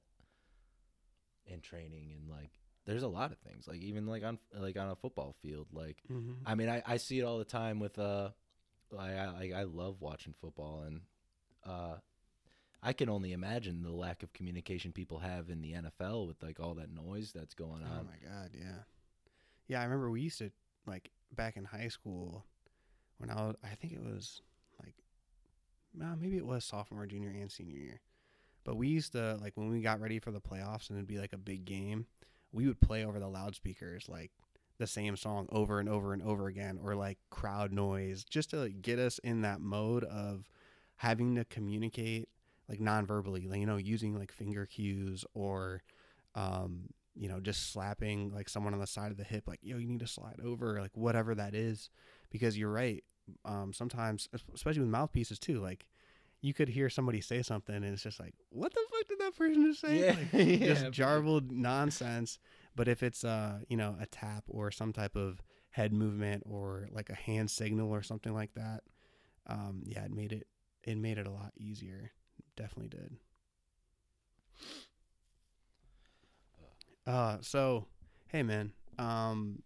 and training and like there's a lot of things like even like on like on a football field like Mm-hmm. I mean I, I see it all the time with uh I, I I love watching football and uh I can only imagine the lack of communication people have in the NFL with like all that noise that's going oh on. Oh my god, yeah. Yeah, I remember we used to like back in high school when I was I think it was like well, maybe it was sophomore, junior and senior year. But we used to like when we got ready for the playoffs and it'd be like a big game, we would play over the loudspeakers like the same song over and over and over again or like crowd noise just to like, get us in that mode of having to communicate like non-verbally like, you know using like finger cues or um you know just slapping like someone on the side of the hip like yo you need to slide over like whatever that is because you're right um sometimes especially with mouthpieces too like you could hear somebody say something and it's just like what the fuck did that person just say? Yeah, like, yeah, just jarbled nonsense but if it's uh you know a tap or some type of head movement or like a hand signal or something like that um yeah it made it it made it a lot easier definitely did. Uh so hey man um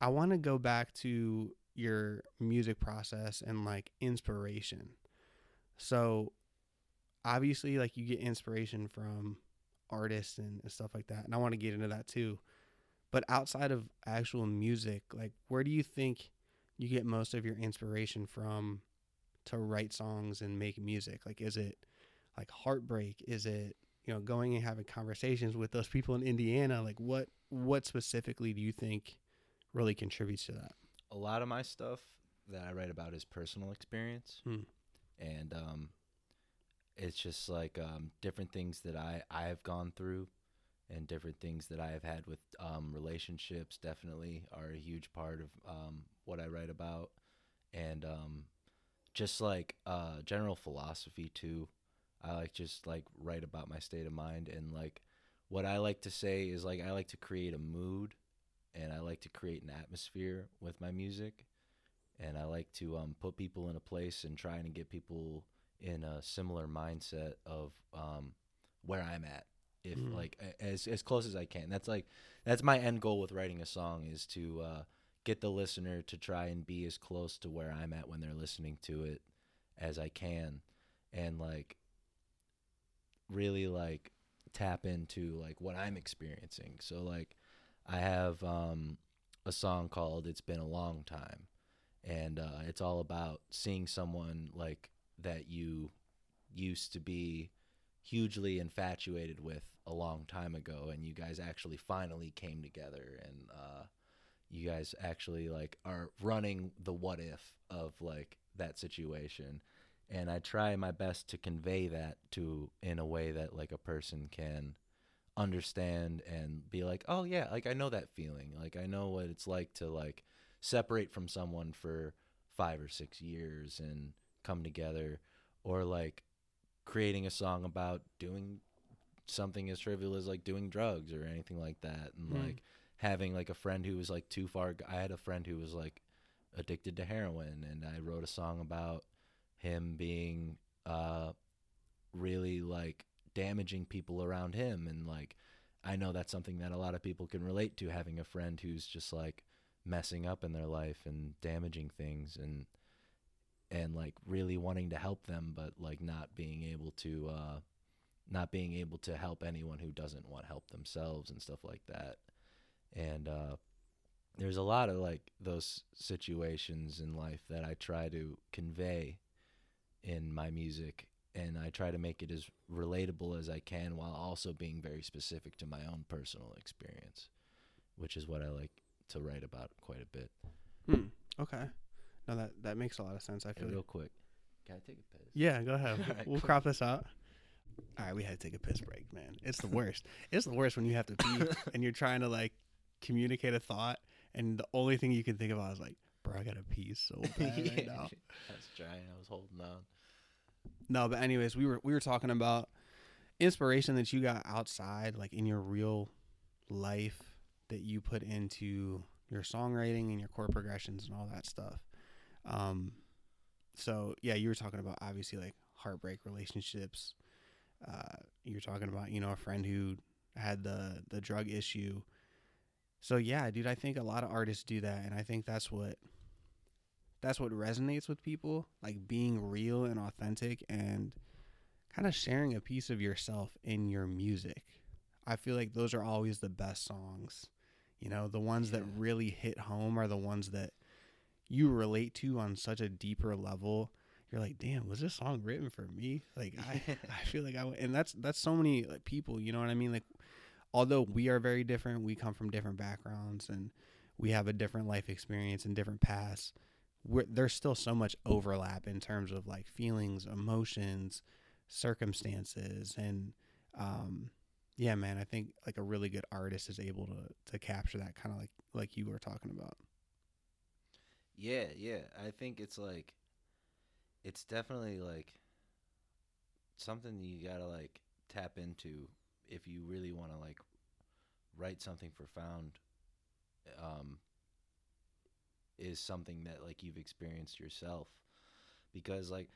i want to go back to your music process and like inspiration. So obviously like you get inspiration from artists and, and stuff like that and i want to get into that too. But outside of actual music like where do you think you get most of your inspiration from to write songs and make music? Like is it like heartbreak? Is it you know going and having conversations with those people in indiana? Like what what specifically do you think really contributes to that? A lot of my stuff that I write about is personal experience, Hmm. and um, it's just like um, different things that I I have gone through, and different things that I have had with um, relationships. Definitely are a huge part of um, what I write about, and um, just like uh, general philosophy too. I like just like write about my state of mind and like what I like to say is like I like to create a mood and I like to create an atmosphere with my music, and I like to um, put people in a place and trying to get people in a similar mindset of um, where I'm at, if Mhm. like as as close as I can. That's like that's my end goal with writing a song is to uh, get the listener to try and be as close to where I'm at when they're listening to it as I can, and like really like tap into like what I'm experiencing. So like I have um, a song called "It's Been a Long Time," and uh, it's all about seeing someone like that you used to be hugely infatuated with a long time ago, and you guys actually finally came together, and uh, you guys actually like are running the what if of like that situation. And I try my best to convey that to in a way that like a person can understand and be like, oh yeah, like I know that feeling. Like I know what it's like to like separate from someone for five or six years and come together, or like creating a song about doing something as trivial as like doing drugs or anything like that, and Hmm. like having like a friend who was like too far. I had a friend who was like addicted to heroin, and I wrote a song about him being uh really like damaging people around him and like I know that's something that a lot of people can relate to having a friend who's just like messing up in their life and damaging things and and like really wanting to help them but like not being able to uh not being able to help anyone who doesn't want help themselves and stuff like that and uh there's a lot of like those situations in life that I try to convey in my music and I try to make it as relatable as I can while also being very specific to my own personal experience, which is what I like to write about quite a bit. Hmm. Okay. No, that that makes a lot of sense. I feel. real quick, can I take a piss? Yeah, go ahead. Right, we'll cool. crop this out. All right, we had to take a piss break, man. It's the worst. it's the worst when you have to pee and you're trying to like communicate a thought, and the only thing you can think about is like, bro, I gotta pee so bad right now. I was trying. I was holding on. No, but anyways, we were we were talking about inspiration that you got outside, like in your real life, that you put into your songwriting and your chord progressions and all that stuff. Um, so yeah, you were talking about obviously like heartbreak relationships. Uh, you were talking about you know a friend who had the the drug issue. So yeah, dude, I think a lot of artists do that, and I think that's what that's what resonates with people, like being real and authentic and kind of sharing a piece of yourself in your music. I feel like those are always the best songs. You know, the ones that really hit home are the ones that you relate to on such a deeper level. You're like, damn, was this song written for me? Like, I, I feel like I, and that's that's so many like, people. You know what I mean? Like, although we are very different, we come from different backgrounds and we have a different life experience and different paths. We're, there's still so much overlap in terms of like feelings, emotions, circumstances, and um, yeah, man, I think like a really good artist is able to to capture that kind of like like you were talking about. Yeah, yeah. I think it's like it's definitely like something you gotta like tap into if you really want to like write something profound. Um, is something that like you've experienced yourself, because like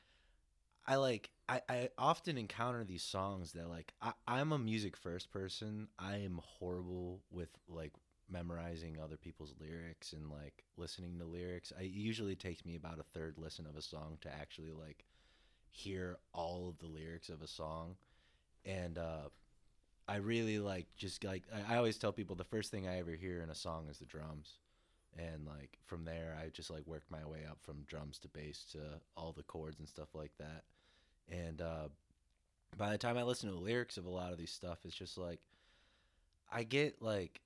I like I, I often encounter these songs that like I, I'm a music first person. I am horrible with like memorizing other people's lyrics and like listening to lyrics. I it usually takes me about a third listen of a song to actually like hear all of the lyrics of a song. And uh I really like just like I, I always tell people the first thing I ever hear in a song is the drums. And like from there I just like work my way up from drums to bass to all the chords and stuff like that. And uh by the time I listen to the lyrics of a lot of these stuff, it's just like I get like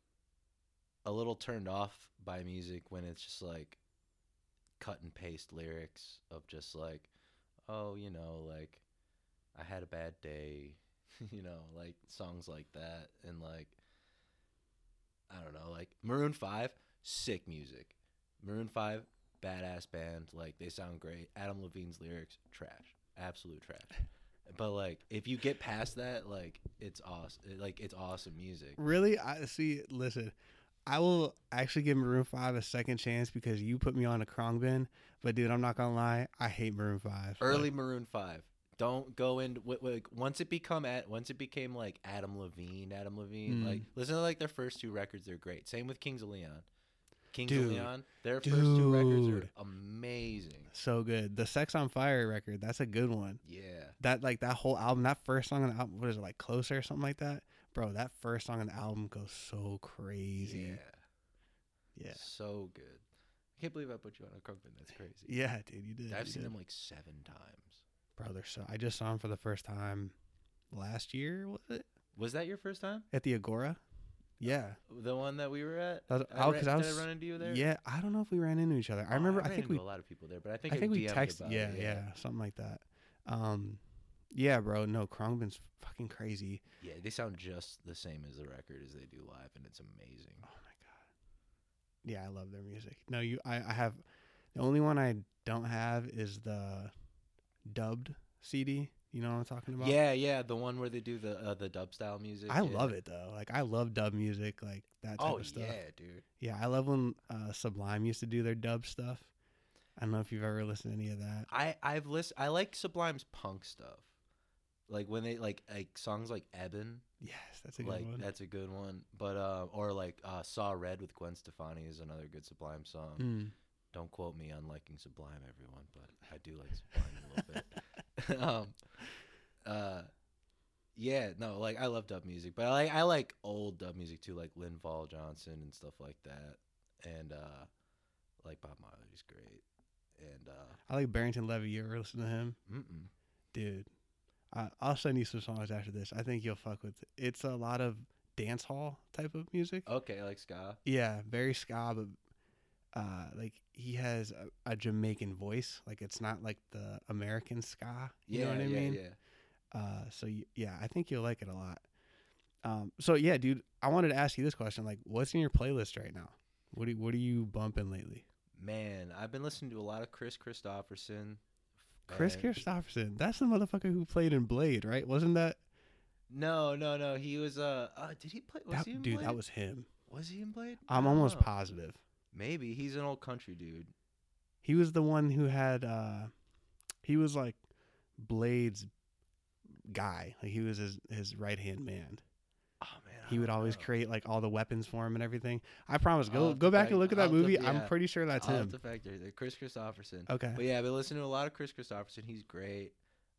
a little turned off by music when it's just like cut and paste lyrics of just like, oh, you know, like I had a bad day, you know, like songs like that, and like I don't know, like Maroon Five, sick music. Maroon Five, badass band, like they sound great. Adam Levine's lyrics, trash, absolute trash. But like, if you get past that, like it's awesome. Like it's awesome music. Really, I see. Listen, I will actually give Maroon Five a second chance because you put me on a Khruangbin. But dude, I'm not gonna lie, I hate Maroon Five. Early Like, Maroon Five. Don't go in with once it become at once it became like Adam Levine. Adam Levine. Mm. Like listen to like their first two records. They're great. Same with Kings of Leon. Kings Dude. of Leon. Their first two records are amazing. so good. The Sex on Fire record, that's a good one. Yeah. That like that whole album, that first song on the album, what is it like Closer or something like that? Bro, that first song on the album goes so crazy. Yeah. Yeah. So good. I can't believe I put you on a Khruangbin. That's crazy. Yeah, dude, you did. I've you seen did. them like seven times. Bro, they're so I just saw him for the first time last year, was it? Was that your first time? At the Agora? Yeah. The one that we were at? Was- I oh, ra- 'cause I did was- I run into you there? Yeah, I don't know if we ran into each other. I Oh, remember I ran think we a lot of people there, but I think I think we texted yeah, it, yeah, something like that. Um yeah, bro, no, Khruangbin's fucking crazy. Yeah, they sound just the same as the record as they do live, and it's amazing. Oh my god. Yeah, I love their music. No, you I, I have the only one I don't have is the dubbed CD. You know what I'm talking about? Yeah, yeah, the one where they do the uh, the dub style music. I yeah. love it though. Like I love dub music, like that type Oh of stuff. yeah, dude. Yeah, I love when uh, Sublime used to do their dub stuff. I don't know if you've ever listened to any of that. I I've listened. I like Sublime's punk stuff, like when they like like songs like Ebin. Yes, that's a good like one. that's a good one. But uh, or like uh, Saw Red with Gwen Stefani is another good Sublime song. Mm. Don't quote me on liking Sublime, everyone, but I do like Sublime a little bit. um, uh, yeah, no, like I love dub music, but I like I like old dub music too, like Lynn Vol Johnson and stuff like that, and uh, like Bob Marley's great, and uh, I like Barrington Levy. You ever listen to him, mm-mm. dude? I, I'll send you some songs after this. I think you'll fuck with. It. It's a lot of dance hall type of music. okay, like ska. Yeah, very ska, but uh, like he has a, a Jamaican voice. Like it's not like the American ska. You yeah, know what I yeah, mean? yeah. Uh, so y- yeah, I think you'll like it a lot. Um, so yeah, dude, I wanted to ask you this question: like, what's in your playlist right now? What do what are you bumping lately? Man, I've been listening to a lot of Kris Kristofferson. Chris and- Kristofferson, that's the motherfucker who played in Blade, right? Wasn't that, No, no, no. He was uh, uh did he play? Was that he in dude? Blade? That was him. Was he in Blade? I'm almost know. positive. Maybe he's an old country dude. He was the one who had. uh He was like Blade's guy. Like he was his his right hand man. Oh man, I He would always know. create like all the weapons for him and everything. I promise. Go go back fact- and look at that to- movie. I'm pretty sure that's I'll him. to factor. Kris Kristofferson. Okay. But yeah, I've been listening to a lot of Kris Kristofferson. He's great.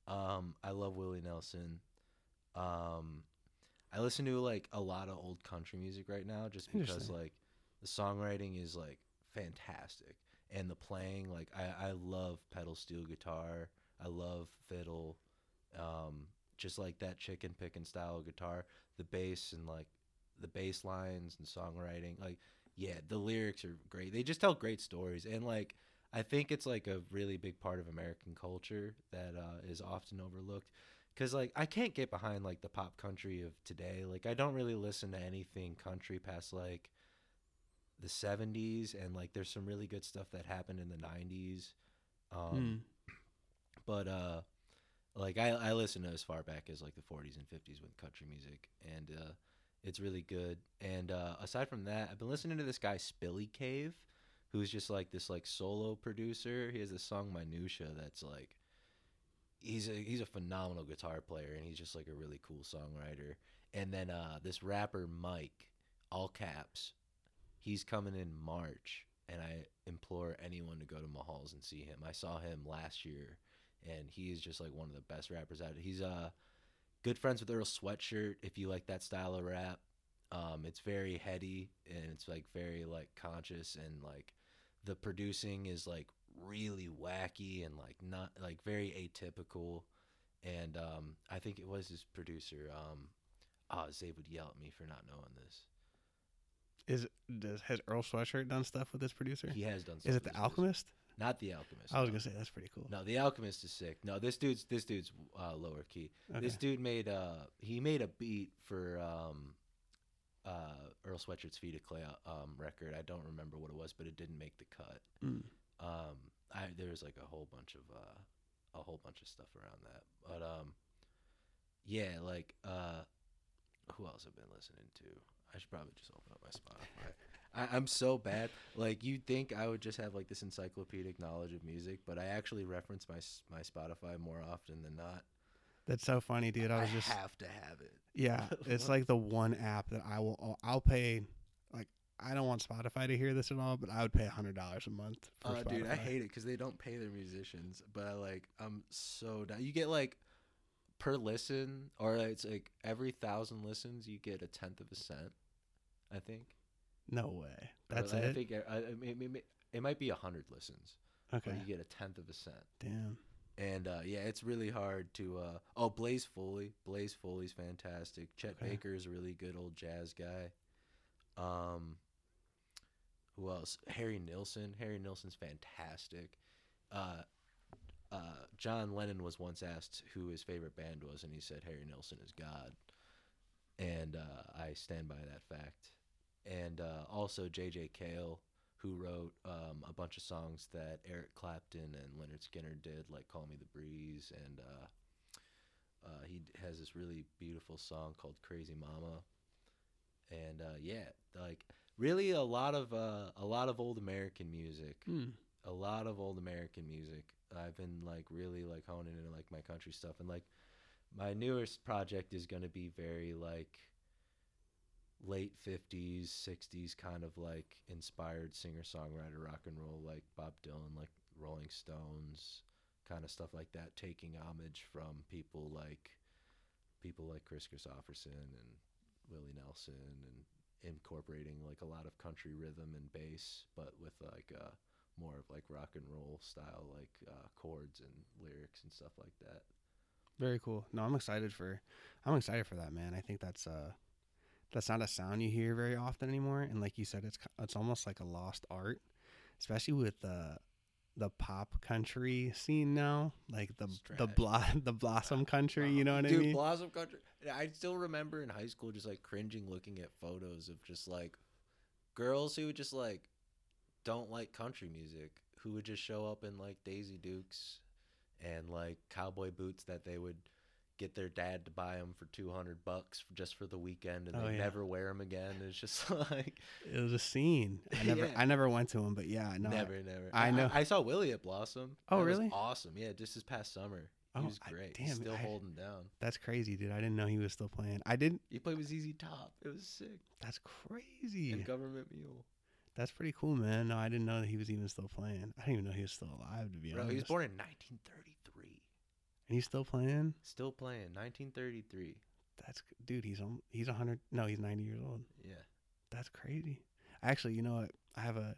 Um, I love Willie Nelson. Um, I listen to like a lot of old country music right now, just because like the songwriting is like fantastic, and the playing like I I love pedal steel guitar. I love fiddle. Um, just like that chicken picking style guitar, the bass and like the bass lines and songwriting, like yeah, the lyrics are great. They just tell great stories, and like I think it's like a really big part of American culture that uh, is often overlooked. Cause like I can't get behind like the pop country of today. Like I don't really listen to anything country past like the '70s, and like there's some really good stuff that happened in the '90s. Um, Mm. but uh like I, I listen to as far back as like the 40s and 50s with country music and uh it's really good and uh aside from that i've been listening to this guy spilly cave who's just like this like solo producer he has this song minutia that's like he's a he's a phenomenal guitar player and he's just like a really cool songwriter and then uh this rapper mike all caps he's coming in march and i implore anyone to go to Mahall's and see him i saw him last year and he is just like one of the best rappers out. He's uh good friends with Earl Sweatshirt. If you like that style of rap, um, it's very heady and it's like very like conscious and like the producing is like really wacky and like not like very atypical. And um, I think it was his producer. Um, ah, Zabe would yell at me for not knowing this. Is does has Earl Sweatshirt done stuff with this producer? He has done. Stuff is it the Alchemist? producer. Not the Alchemist. I was no. gonna say that's pretty cool. No, the Alchemist is sick. No, this dude's this dude's uh, lower key. Okay. This dude made uh he made a beat for um uh Earl Sweatshirt's Feet of Clay um record. I don't remember what it was, but it didn't make the cut. Mm. Um I there was like a whole bunch of uh a whole bunch of stuff around that. But um yeah, like uh who else I've been listening to? I should probably just open up my Spotify. I, I'm so bad. Like you'd think I would just have like this encyclopedic knowledge of music, but I actually reference my my Spotify more often than not. That's so funny, dude. I was just have to have it. yeah. It's like the one app that I will. I'll pay. Like I don't want Spotify to hear this at all, but I would pay a hundred dollars a month. For Uh, dude, I hate it because they don't pay their musicians. But I like, I'm so down. You get like per listen, or it's like every thousand listens, you get a tenth of a cent. I think. No way. That's I it. think I, I, it, it, might be a hundred listens, okay. you get a tenth of a cent. Damn. And uh, yeah, it's really hard to. Uh, oh, Blaze Foley. Blaze Foley's fantastic. Chet Okay. Baker is a really good old jazz guy. Um, who else? Harry Nilsson. Harry Nilsson's fantastic. Uh, uh, John Lennon was once asked who his favorite band was, and he said Harry Nilsson is God. And uh, I stand by that fact. And uh, also J.J. Cale, who wrote um, a bunch of songs that Eric Clapton and Lynyrd Skynyrd did, like "Call Me the Breeze," and uh, uh, he has this really beautiful song called "Crazy Mama." And uh, yeah, like really a lot of uh, a lot of old American music, Hmm. a lot of old American music. I've been like really like honing into like my country stuff, and like my newest project is going to be very like late 50s 60s kind of like inspired singer songwriter rock and roll like bob dylan like rolling stones kind of stuff like that taking homage from people like people like kris kristofferson and willie nelson and incorporating like a lot of country rhythm and bass but with like uh more of like rock and roll style like uh, chords and lyrics and stuff like that Very cool. No, I'm excited for. I'm excited for that, man. I think that's uh, that's not a sound you hear very often anymore. And like you said, it's it's almost like a lost art, especially with the the pop country scene now, like the It's the blo- the blossom country. You know what Dude, I mean? Blossom Country. I still remember in high school just like cringing looking at photos of just like girls who would just like don't like country music, who would just show up in like Daisy Dukes and like cowboy boots that they would get their dad to buy them for 200 bucks just for the weekend and Oh, they yeah. never wear them again. It's just like it was a scene. I never Yeah. I never went to them, but yeah, no, I- never, never. I know. I, saw Willie at Blossom. Oh, was really? awesome. Yeah, just this past summer. He Oh, was I- great. damn, He's still I- holding down. that's crazy, dude. I didn't know he was still playing. I didn't. He played with ZZ Top. It was sick. That's crazy. And Government Mule. That's pretty cool, man. No, I didn't know that he was even still playing. I didn't even know he was still alive. To be Bro, honest, he was born in 1933. And he's still playing. Still playing. 1933. That's dude. He's on. He's hundred. No, he's ninety years old. Yeah. That's crazy. Actually, you know what? I have a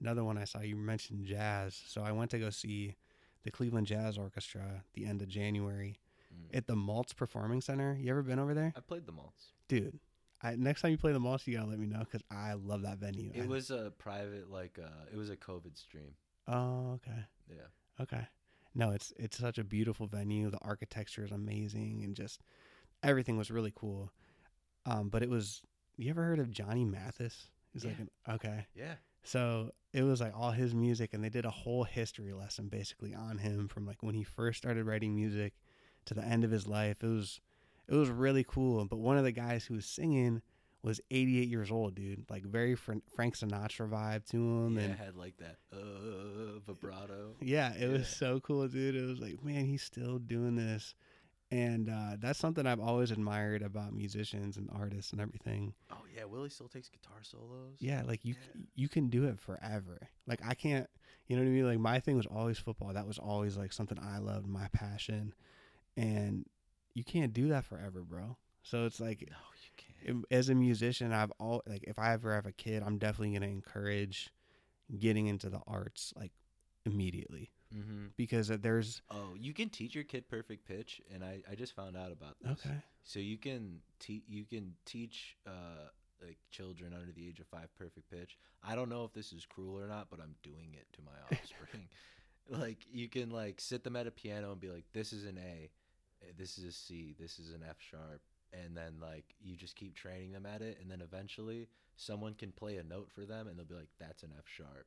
another one I saw. You mentioned jazz, so I went to go see the Cleveland Jazz Orchestra the end of January Mm. at the Maltz Performing Center. You ever been over there, I played the Maltz. dude? I, next time you play the Maltz, you gotta let me know because I love that venue. It I- was a private, like, uh, it was a COVID stream. Oh, okay. Yeah. Okay. No, it's it's such a beautiful venue. The architecture is amazing and just everything was really cool. Um, but it was you ever heard of Johnny Mathis? He's like an, okay. Yeah. So it was like all his music and they did a whole history lesson basically on him from like when he first started writing music to the end of his life. It was it was really cool. But one of the guys who was singing was 88 years old, dude. Like very Fran- Frank Sinatra vibe to him yeah, and had like that uh, vibrato. yeah, it Yeah. was so cool, dude. It was like, man, he's still doing this. And uh, that's something I've always admired about musicians and artists and everything. Oh yeah, Willie still takes guitar solos. Yeah, like you Yeah. you can do it forever. Like I can't, you know what I mean? Like my thing was always football. That was always like something I loved, my passion. And you can't do that forever, bro. So it's like No, as a musician, I've all like if I ever have a kid, I'm definitely gonna encourage getting into the arts like immediately mm-hmm. because there's Oh, you can teach your kid perfect pitch, and I, I just found out about this. okay. So you can te- you can teach uh like children under the age of five perfect pitch. I don't know if this is cruel or not, but I'm doing it to my offspring. like you can like sit them at a piano and be like, "This is an A, this is a C, this is an F sharp," and then like you just keep training them at it, and then eventually someone can play a note for them, and they'll be like, "That's an F sharp."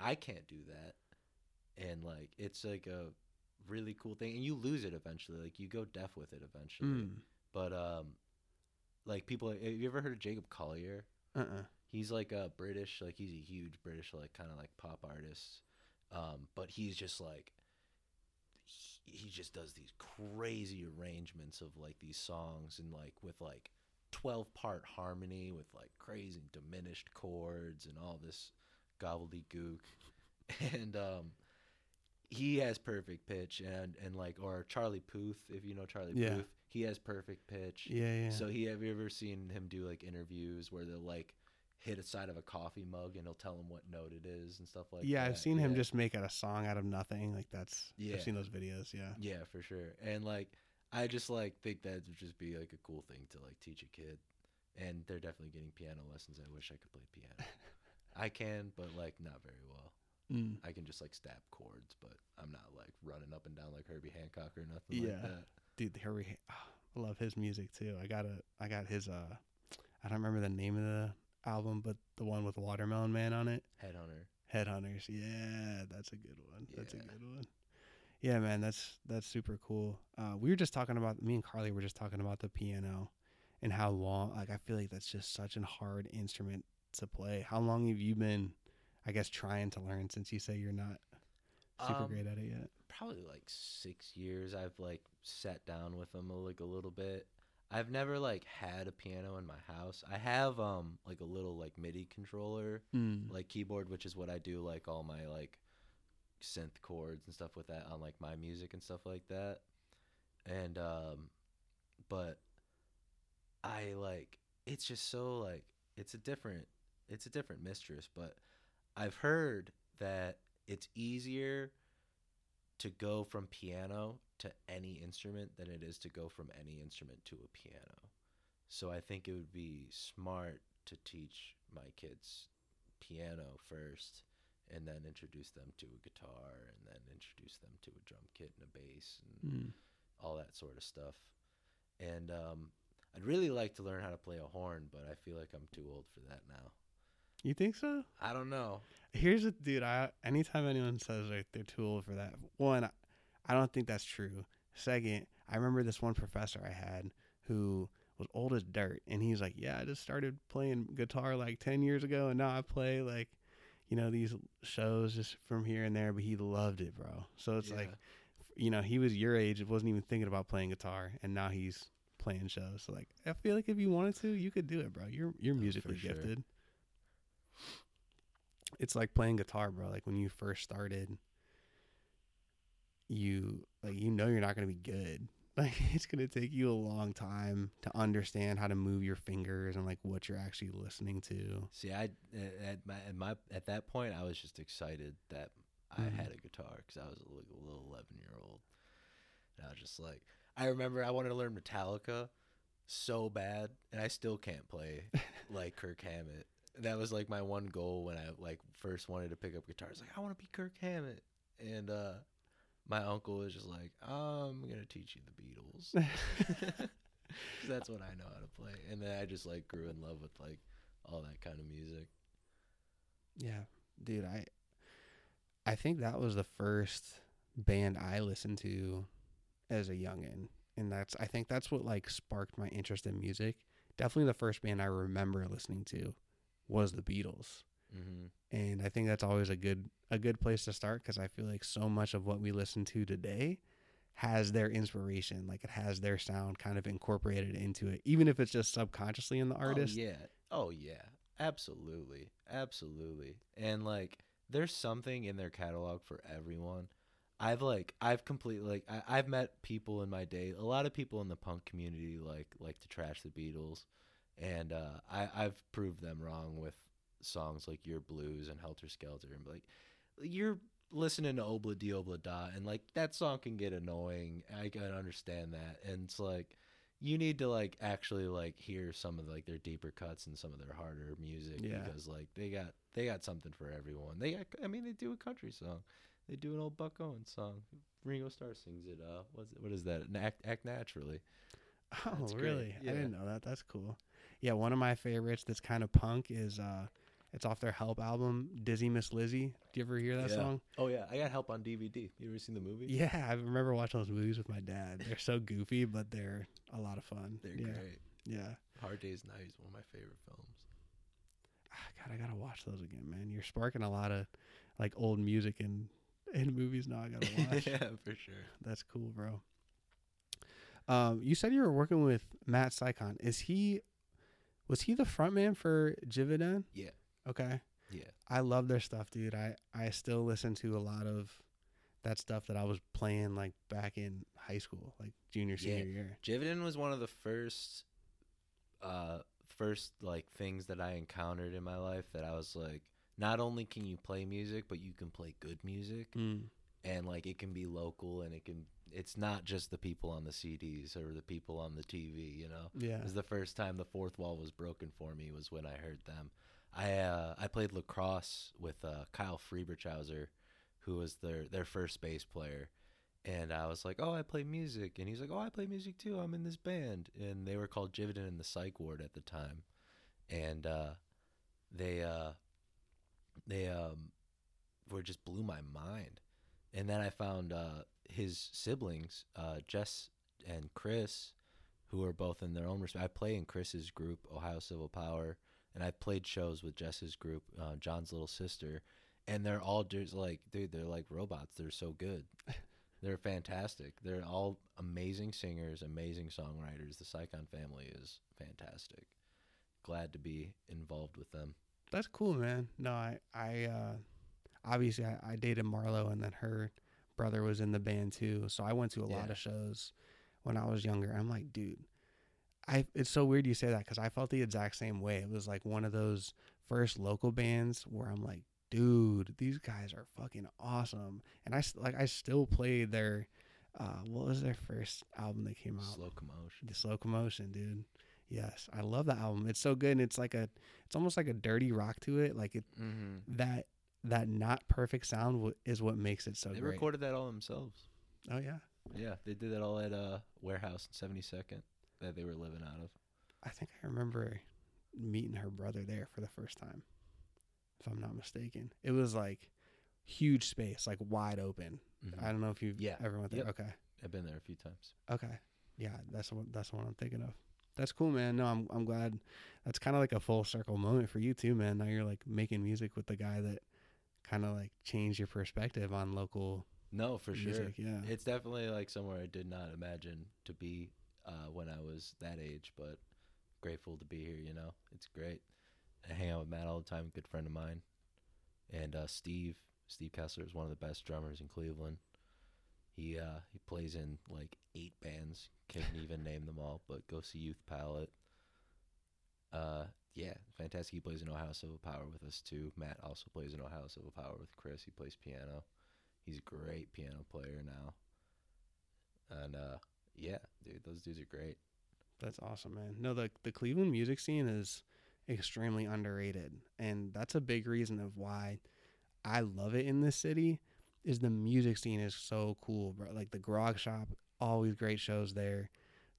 I can't do that, and like it's like a really cool thing, and you lose it eventually. Like you go deaf with it eventually. Mm. But um, like people, have you ever heard of Jacob Collier? Uh-uh. He's like a British, like he's a huge British, like kind of like pop artist. Um, but he's just like, he, just does these crazy arrangements of like these songs and like with like twelve part harmony with like crazy diminished chords and all this gobbledygook, and um. He has perfect pitch and and like or Charlie Puth if you know Charlie Yeah. Puth he has perfect pitch Yeah, yeah. so he have you ever seen him do like interviews where they'll like hit a side of a coffee mug and he'll tell him what note it is and stuff like yeah, that? Yeah, I've seen him just make out a song out of nothing. Like that's Yeah. I've seen those videos. Yeah. Yeah, for sure. And like I just like think that would just be like a cool thing to like teach a kid. And they're definitely getting piano lessons. I wish I could play piano. I can, but like not very well. Mm. I can just like stab chords, but I'm not like running up and down like Herbie Hancock or nothing like Yeah. that. Dude, the Harry, I love his music too. I got a, I got his. Uh, I don't remember the name of the album, but the one with Watermelon Man on it. Headhunter. Headhunters. Yeah, that's a good one. That's a good one. Yeah, man, that's that's super cool. Uh, we were just talking about me and Carly were just talking about the piano and how long. Like, I feel like that's just such a hard instrument to play. How long have you been, I guess, trying to learn since you say you're not super Um, great at it yet? probably like six years i've like sat down with them a, like a little bit i've never like had a piano in my house i have um like a little like midi controller Mm. like keyboard which is what i do like all my like synth chords and stuff with that on like my music and stuff like that and um but i like it's just so like it's a different it's a different mistress but i've heard that it's easier to go from piano to any instrument than it is to go from any instrument to a piano so i think it would be smart to teach my kids piano first and then introduce them to a guitar and then introduce them to a drum kit and a bass and Mm. all that sort of stuff. And um, I'd really like to learn how to play a horn, but I feel like I'm too old for that now. You think so? I don't know. Here's a dude. I anytime anyone says like they're too old for that, one, I- I don't think that's true. Second, I remember this one professor I had who was old as dirt, and he's like, "Yeah, I just started playing guitar like ten years ago, and now I play like, you know, these shows just from here and there." But he loved it, bro. So it's like, you know, he was your age, wasn't even thinking about playing guitar, and now he's playing shows. So like, I feel like if you wanted to, you could do it, bro. You're you're Oh, musically sure. gifted. It's like playing guitar, bro. Like when you first started, you like you know you're not gonna be good. Like it's gonna take you a long time to understand how to move your fingers and like what you're actually listening to. See, I at my at my at that point, I was just excited that I Mhm. had a guitar because I was a little, little eleven year old, and I was just like, I remember I wanted to learn Metallica so bad, and I still can't play like Kirk Hammett. That was like my one goal when I like first wanted to pick up guitar. I was like, I want to be Kirk Hammett, and uh, my uncle was just like, I'm gonna teach you the Beatles. that's what I know how to play. And then I just like grew in love with like all that kind of music. Yeah, dude, I I think that was the first band I listened to as a youngin, and that's I think that's what like sparked my interest in music. Definitely the first band I remember listening to was the Beatles. Mm-hmm. And I think that's always a good a good place to start because I feel like so much of what we listen to today has their inspiration, like it has their sound kind of incorporated into it, even if it's just subconsciously in the artist. Oh, yeah. Oh yeah. Absolutely. Absolutely. And like there's something in their catalog for everyone. I've like I've completely like I, I've met people in my day. A lot of people in the punk community like like to trash the Beatles, and uh, I I've proved them wrong with songs like Yer Blues and Helter Skelter, and like you're listening to Obla Di Obla Da, and like that song can get annoying. I can understand that, and it's like you need to like actually like hear some of like their deeper cuts and some of their harder music Yeah. because like they got they got something for everyone. They got I mean they do a country song. They do an old Buck Owens song. Ringo Starr sings it. Uh, what's it, what is that? Act, act naturally. Oh, That's great. really? Yeah. I didn't know that. That's cool. Yeah, one of my favorites that's kind of punk is uh it's off their Help album, Dizzy Miss Lizzy. Do you ever hear that Yeah. song? Oh yeah, I got help on DVD. You ever seen the movie? Yeah, I remember watching those movies with my dad. They're so goofy, but they're a lot of fun. they're yeah. great. Yeah. Hard Day's Night is one of my favorite films. Ah, God, I gotta watch those again, man. You're sparking a lot of like old music and and movies now. I gotta watch. yeah, for sure. That's cool, bro. Um, you said you were working with Matt Sycon. Is he was he the frontman for Jividen? Yeah. Okay. Yeah. I love their stuff, dude. I I still listen to a lot of that stuff that I was playing like back in high school, like junior Yeah. senior year. Jividen was one of the first uh first like things that I encountered in my life that I was like not only can you play music but you can play good music Mm. and like it can be local and it can it's not just the people on the CDs or the people on the TV, you know. Yeah. It was the first time the fourth wall was broken for me was when I heard them. I uh, I played lacrosse with uh, Kyle Frieberchauser, who was their their first bass player, and I was like, "Oh, I play music," and he's like, "Oh, I play music too. I'm in this band," and they were called Jividen and the Psych Ward at the time, and uh, they uh, they um, were just blew my mind, and then I found uh, his siblings, uh, Jess and Chris, who are both in their own respect. I play in Chris's group, Ohio Civil Power, and I played shows with Jess's group, uh, John's little sister, and they're all just like, dude, they're like robots. They're so good. they're fantastic. They're all amazing singers, amazing songwriters. The Psychon family is fantastic. Glad to be involved with them. That's cool, man. No, I I uh obviously I, I dated Marlo and then her brother was in the band too. So I went to a lot of shows when I was younger. I'm like, dude, I it's so weird you say that cuz I felt the exact same way. It was like one of those first local bands where I'm like, dude, these guys are fucking awesome. And I like I still played their uh what was their first album that came out? Slow commotion. The Slow Commotion, dude. Yes, I love the album. It's so good. And it's like a, it's almost like a dirty rock to it. Like it, Mm-hmm. that that not perfect sound w- is what makes it so good. They great. recorded that all themselves. oh yeah, Yeah, they did that all at a warehouse in Seventy Second that they were living out of. I think I remember meeting her brother there for the first time, if I'm not mistaken. It was like huge space, like wide open. Mhm. I don't know if you Yeah. ever went there. Yep. Okay, I've been there a few times. okay, yeah, that's what that's what I'm thinking of. That's cool, man. No, I'm I'm glad. That's kind of like a full circle moment for you too, man. Now you're like making music with the guy that kind of like change your perspective on local No, for sure. Yeah, It's definitely like somewhere I did not imagine to be uh, when I was that age, but grateful to be here. You know, it's great. I hang out with Matt all the time, good friend of mine, and uh, Steve. Steve Kessler is one of the best drummers in Cleveland. He uh he plays in like eight bands. Can't even name them all, but go see Youth Palette. Uh yeah, fantastic. He plays in Ohio Civil Power with us too. Matt also plays in Ohio Civil Power with Chris. He plays piano. He's a great piano player now. And uh yeah, dude, those dudes are great. That's awesome, man. No, the the Cleveland music scene is extremely underrated, and that's a big reason of why I love it in this city. Is the music scene is so cool, bro. Like the Grog Shop, always great shows there.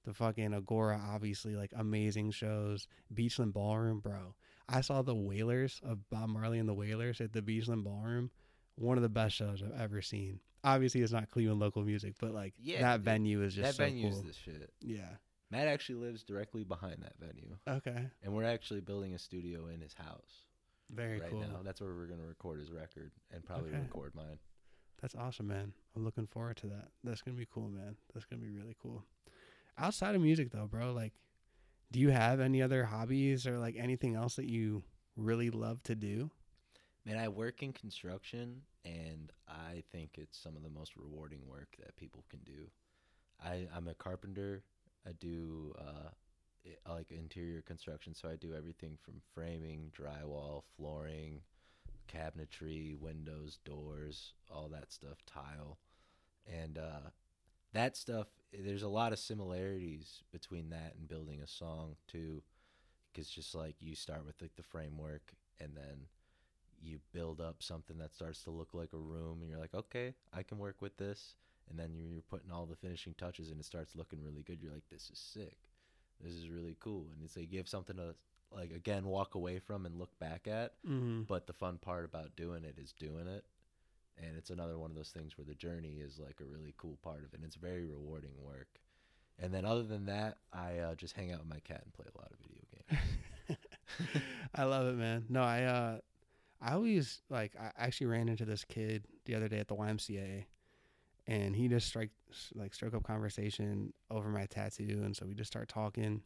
The fucking Agora, obviously, like amazing shows. Beachland Ballroom, bro. I saw the Wailers of Bob Marley and the Wailers at the Beachland Ballroom. One of the best shows I've ever seen. Obviously, it's not Cleveland local music, but like Yeah, that dude. venue is just that so venue is cool. the shit. Yeah. Matt actually lives directly behind that venue. Okay. And we're actually building a studio in his house Very right cool. now. That's where we're going to record his record and probably Okay. record mine. That's awesome, man. I'm looking forward to that. That's gonna be cool, man. That's gonna be really cool. Outside of music, though, bro, like, do you have any other hobbies or like anything else that you really love to do? Man, I work in construction and I think it's some of the most rewarding work that people can do. I, I'm a carpenter. I do uh, like interior construction, so I do everything from framing, drywall, flooring, cabinetry, windows, doors, all that stuff, tile. And uh, that stuff, there's a lot of similarities between that and building a song, too. Because just like you start with like the framework and then you build up something that starts to look like a room and you're like okay i can work with this. And then you're, putting all the finishing touches and it starts looking really good. You're like this is sick. This is really cool. And it's like you have something to like again walk away from and look back at. Mm-hmm. but the fun part about doing it is doing it and it's another one of those things where the journey is like a really cool part of it and it's very rewarding work and then other than that i uh, just hang out with my cat and play a lot of video games I love it, man. No, I uh, I always like. I actually ran into this kid the other day at the YMCA, and he just strike like struck up conversation over my tattoo, and so we just start talking.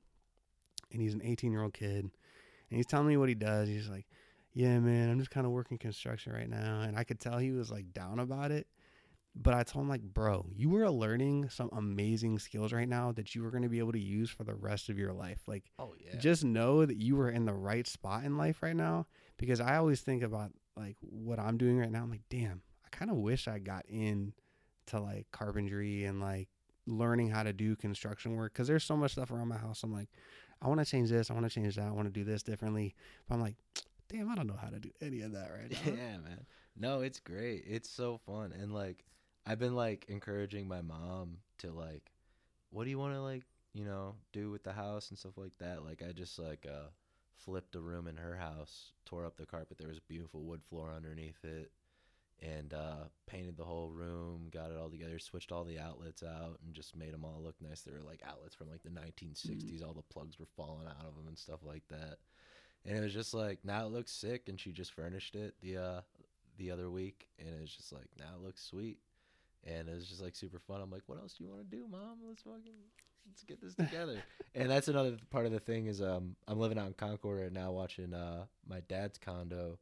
And he's an 18 year old kid, and he's telling me what he does. He's like, "Yeah, man, I'm just kind of working construction right now," and I could tell he was like down about it. But I told him like, "Bro, you are learning some amazing skills right now that you are going to be able to use for the rest of your life. Like." oh yeah just know that you are in the right spot in life right now because i always think about like what i'm doing right now i'm like damn i kind of wish i got in to like carpentry and like learning how to do construction work because there's so much stuff around my house i'm like i want to change this i want to change that i want to do this differently but i'm like damn i don't know how to do any of that right now Yeah, man. No, it's great. It's so fun. And like I've been like encouraging my mom to like what do you want to like, you know, do with the house and stuff like that. Like I just like uh flipped a room in her house, tore up the carpet. There was a beautiful wood floor underneath it and uh painted the whole room, got it all together, switched all the outlets out and just made them all look nice. They were like outlets from like the 1960s. All the plugs were falling out of them and stuff like that. And it was just like now it looks sick and she just furnished it the uh the other week and it's just like now it looks sweet. And it was just like super fun. I'm like what else do you want to do mom? Let's fucking let's get this together. And that's another part of the thing is um i'm living out in concord right now watching uh my dad's condo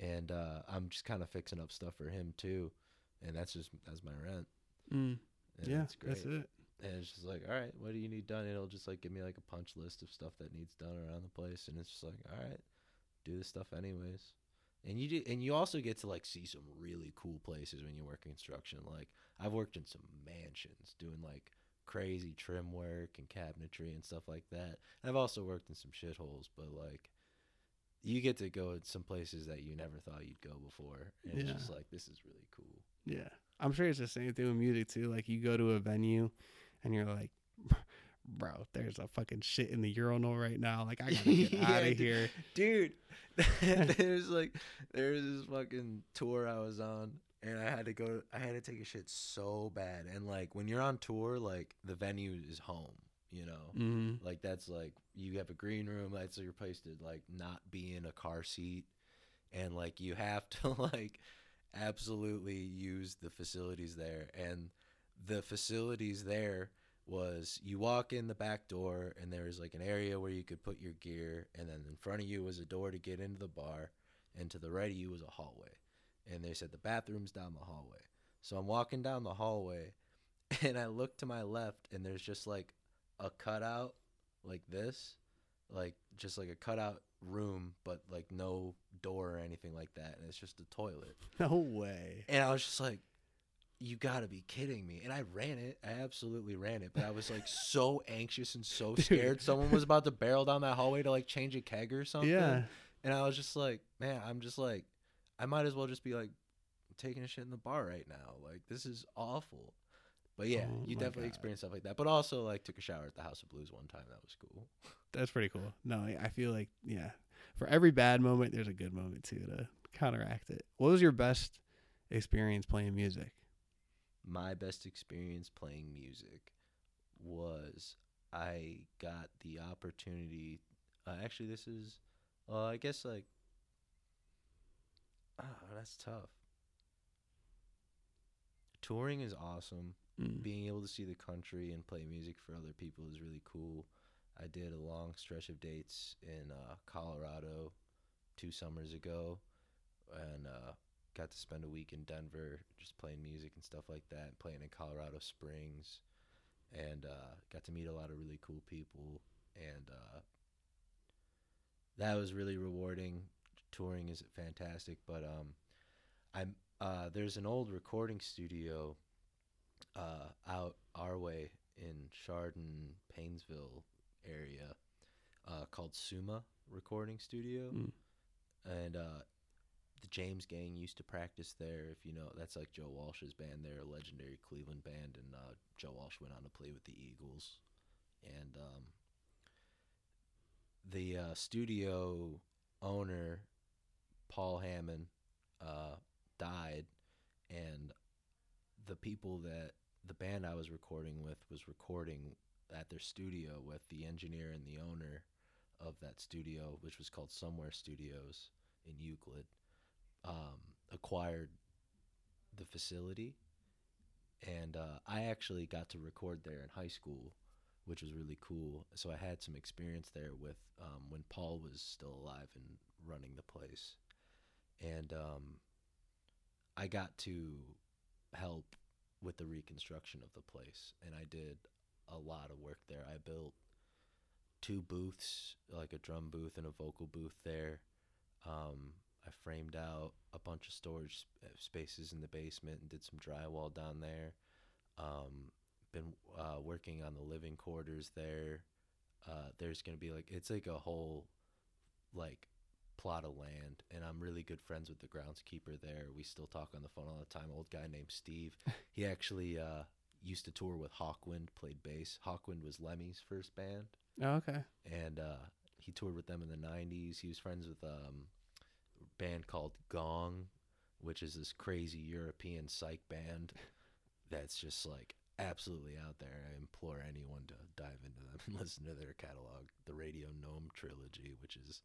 and uh i'm just kind of fixing up stuff for him too and that's just that's my rent. Mm, and yeah it's great. that's it and it's just like all right what do you need done it'll just like give me like a punch list of stuff that needs done around the place and it's just like all right do this stuff anyways and you do, and you also get to like see some really cool places when you work in construction. Like I've worked in some mansions doing like crazy trim work and cabinetry and stuff like that. And I've also worked in some shitholes, but like you get to go in some places that you never thought you'd go before. And it's just like this is really cool. Yeah. I'm sure it's the same thing with music too. Like you go to a venue and you're like, bro, there's a fucking shit in the urinal right now. Like I gotta get Yeah, out of here. dude there's like there's this fucking tour i was on and i had to go i had to take a shit so bad and like when you're on tour like the venue is home you know Mm-hmm. like that's like you have a green room that's your place to like not be in a car seat and like you have to like absolutely use the facilities there and the facilities there was you walk in the back door and there was like an area where you could put your gear and then in front of you was a door to get into the bar and to the right of you was a hallway and they said the bathroom's down the hallway so i'm walking down the hallway and I look to my left, and there's just like a cutout like this, like just like a cutout room, but like no door or anything like that, and it's just a toilet. No way. And I was just like, you gotta be kidding me. And I ran it. I absolutely ran it. But I was like so anxious and so Dude. scared. Someone was about to barrel down that hallway to like change a keg or something. Yeah. And I was just like, man, I'm just like, I might as well just be like taking a shit in the bar right now. Like, this is awful. But yeah, Oh you definitely God. experience stuff like that. But also, like, took a shower at the House of Blues one time. That was cool. That's pretty cool. No, I feel like yeah, for every bad moment, there's a good moment too to counteract it. What was your best experience playing music? My best experience playing music was I got the opportunity. Uh, actually, this is, uh, I guess, like, oh, that's tough. Touring is awesome. Mm. being able to see the country and play music for other people is really cool. I did a long stretch of dates in uh, Colorado two summers ago, and uh, got to spend a week in Denver just playing music and stuff like that. and Playing in Colorado Springs, and uh, got to meet a lot of really cool people, and uh, that was really rewarding. Touring is fantastic, but um, I'm uh, there's an old recording studio uh, out our way in Chardon, Painesville area uh, called Suma Recording Studio, Mm. and uh, the James Gang used to practice there. If you know, that's like Joe Walsh's band. They're a legendary Cleveland band, and uh, Joe Walsh went on to play with the Eagles, and um, the uh, studio owner Paul Hammond uh, died, and the people that the band I was recording with was recording at their studio with the engineer and the owner of that studio, which was called Somewhere Studios in Euclid, um, acquired the facility. And uh, I actually got to record there in high school, which was really cool. So I had some experience there with um, when Paul was still alive and running the place. And um, I got to help with the reconstruction of the place and I did a lot of work there. I built two booths, like a drum booth and a vocal booth there. Um, I framed out a bunch of storage uh, spaces in the basement and did some drywall down there. Um, been uh, working on the living quarters there. Uh, there's gonna be like it's like a whole like plot of land, and I'm really good friends with the groundskeeper there. We still talk on the phone all the time. Old guy named Steve. He actually uh, used to tour with Hawkwind, played bass. Hawkwind was Lemmy's first band, Oh, okay. and uh, he toured with them in the '90s. He was friends with um, band called Gong, which is this crazy European psych band that's just like absolutely out there. I implore anyone to dive into them and listen to their catalog, the Radio Gnome trilogy, which is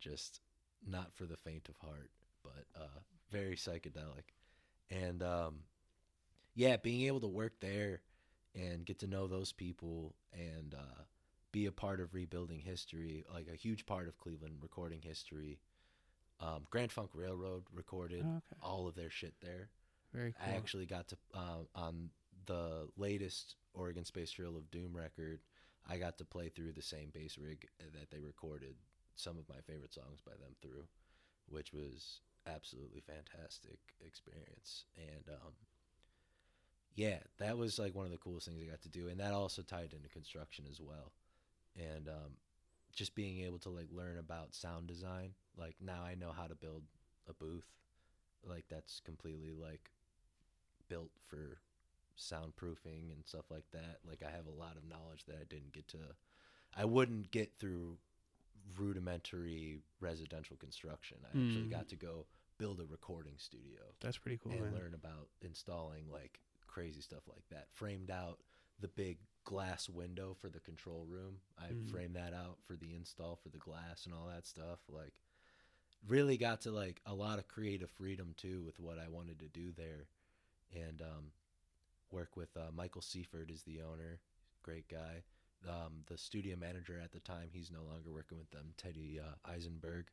just not for the faint of heart, but uh, very psychedelic. And um, yeah, being able to work there and get to know those people and uh, be a part of rebuilding history, like a huge part of Cleveland recording history. Um, Grand Funk Railroad recorded Oh, okay. all of their shit there. Very cool. I actually got to uh, on the latest Oregon Space Trail of Doom record. I got to play through the same bass rig that they recorded some of my favorite songs by them through, which was absolutely fantastic experience. And um, yeah, that was like one of the coolest things I got to do, and that also tied into construction as well. And um, just being able to like learn about sound design, like now I know how to build a booth, like that's completely like built for soundproofing and stuff like that. Like I have a lot of knowledge that I didn't get to I wouldn't get through rudimentary residential construction. I actually Mm. got to go build a recording studio That's pretty cool, and man. learn about installing like crazy stuff like that. Framed out the big glass window for the control room. I Mhm. framed that out for the install for the glass and all that stuff. Like really got to like a lot of creative freedom too with what I wanted to do there and um, work with uh, Michael Seaford is the owner, great guy. Um, the studio manager at the time, he's no longer working with them. Teddy uh, Eisenberg,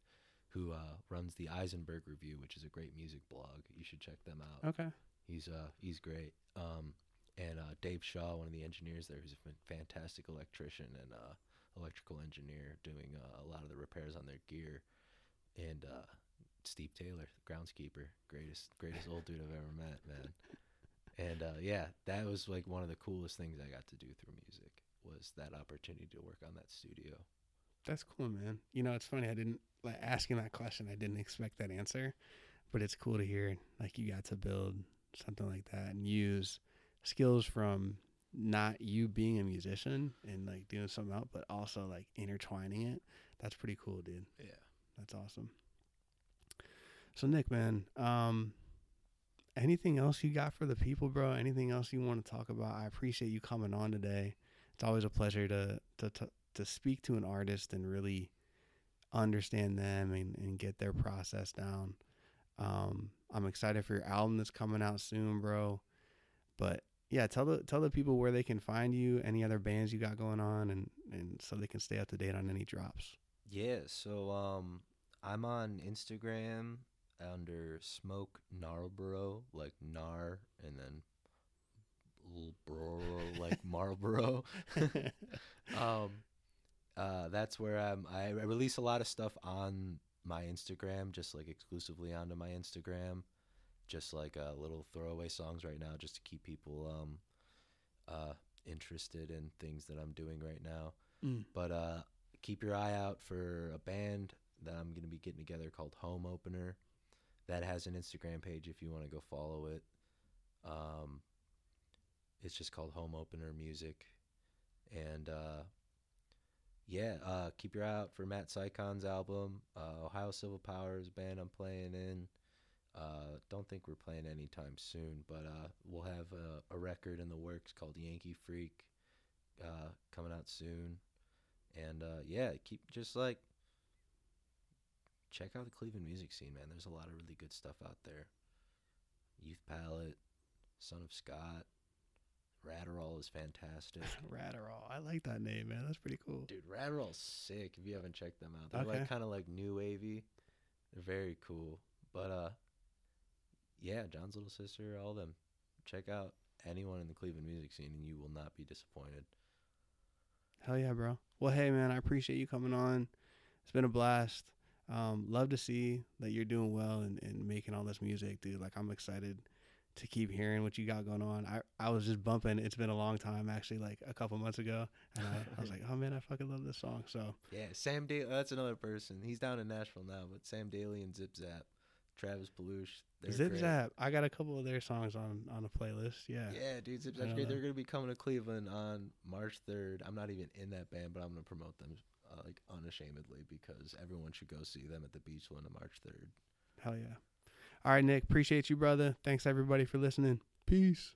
who uh, runs the Eisenberg Review, which is a great music blog. You should check them out. Okay. He's uh he's great. Um, and uh, Dave Shaw, one of the engineers there, who's a fantastic electrician and uh, electrical engineer, doing uh, a lot of the repairs on their gear, and uh, Steve Taylor, groundskeeper, greatest greatest old dude I've ever met, man. And uh, yeah, that was like one of the coolest things I got to do through music was that opportunity to work on that studio. That's cool, man. You know, it's funny. I didn't like asking that question. I didn't expect that answer, but it's cool to hear like you got to build something like that and use skills from not you being a musician and like doing something else, but also like intertwining it. That's pretty cool, dude. Yeah. That's awesome. So Nick, man, um, anything else you got for the people, bro? Anything else you want to talk about? I appreciate you coming on today. It's always a pleasure to to to, to speak to an artist and really understand them and, and get their process down. Um, I'm excited for your album that's coming out soon, bro. But yeah, tell the tell the people where they can find you, any other bands you got going on, and and so they can stay up to date on any drops. Yeah, so um I'm on Instagram under Smoke Gnarlboro, like Nar and then bro like Marlboro. um uh that's where I'm I, I release a lot of stuff on my Instagram, just like exclusively onto my Instagram. Just like uh, little throwaway songs right now just to keep people um uh interested in things that I'm doing right now. Mm. But uh keep your eye out for a band that I'm going to be getting together called Home Opener. That has an Instagram page if you want to go follow it. Um, it's just called Home Opener Music. And uh, yeah, uh, keep your eye out for Matt Sycon's album. Uh, Ohio Civil Power is a band I'm playing in. Uh, don't think we're playing anytime soon, but uh, we'll have a, a record in the works called Yankee Freak uh, coming out soon and uh, yeah, keep just like check out the Cleveland music scene, man. There's a lot of really good stuff out there. Youth Palette, Son of Scott, Ratterall is fantastic. Ratterall. I like that name, man. That's pretty cool. Dude, Ratterall's sick. If you haven't checked them out, they're Okay. like kind of like new wavy. They're very cool. But uh, yeah, John's little sister, all of them. Check out anyone in the Cleveland music scene, and you will not be disappointed. Hell yeah, bro. Well, hey, man, I appreciate you coming on. It's been a blast. Um, love to see that you're doing well and, and making all this music, dude. Like, I'm excited to keep hearing what you got going on. I, I was just bumping. It's been a long time, actually, like a couple months ago. And I, I was like, oh, man, I fucking love this song. So, Yeah, Sam Daly. That's another person. He's down in Nashville now, but Sam Daly and Zip Zap, Travis they're Zip great. Zap, I got a couple of their songs on, on a playlist. Yeah. Yeah, dude, Zip Zap's great. They're gonna be coming to Cleveland on March third. I'm not even in that band, but I'm gonna promote them uh, like unashamedly because everyone should go see them at the Beachland on March third. Hell yeah. All right, Nick. Appreciate you, brother. Thanks, everybody, for listening. Peace.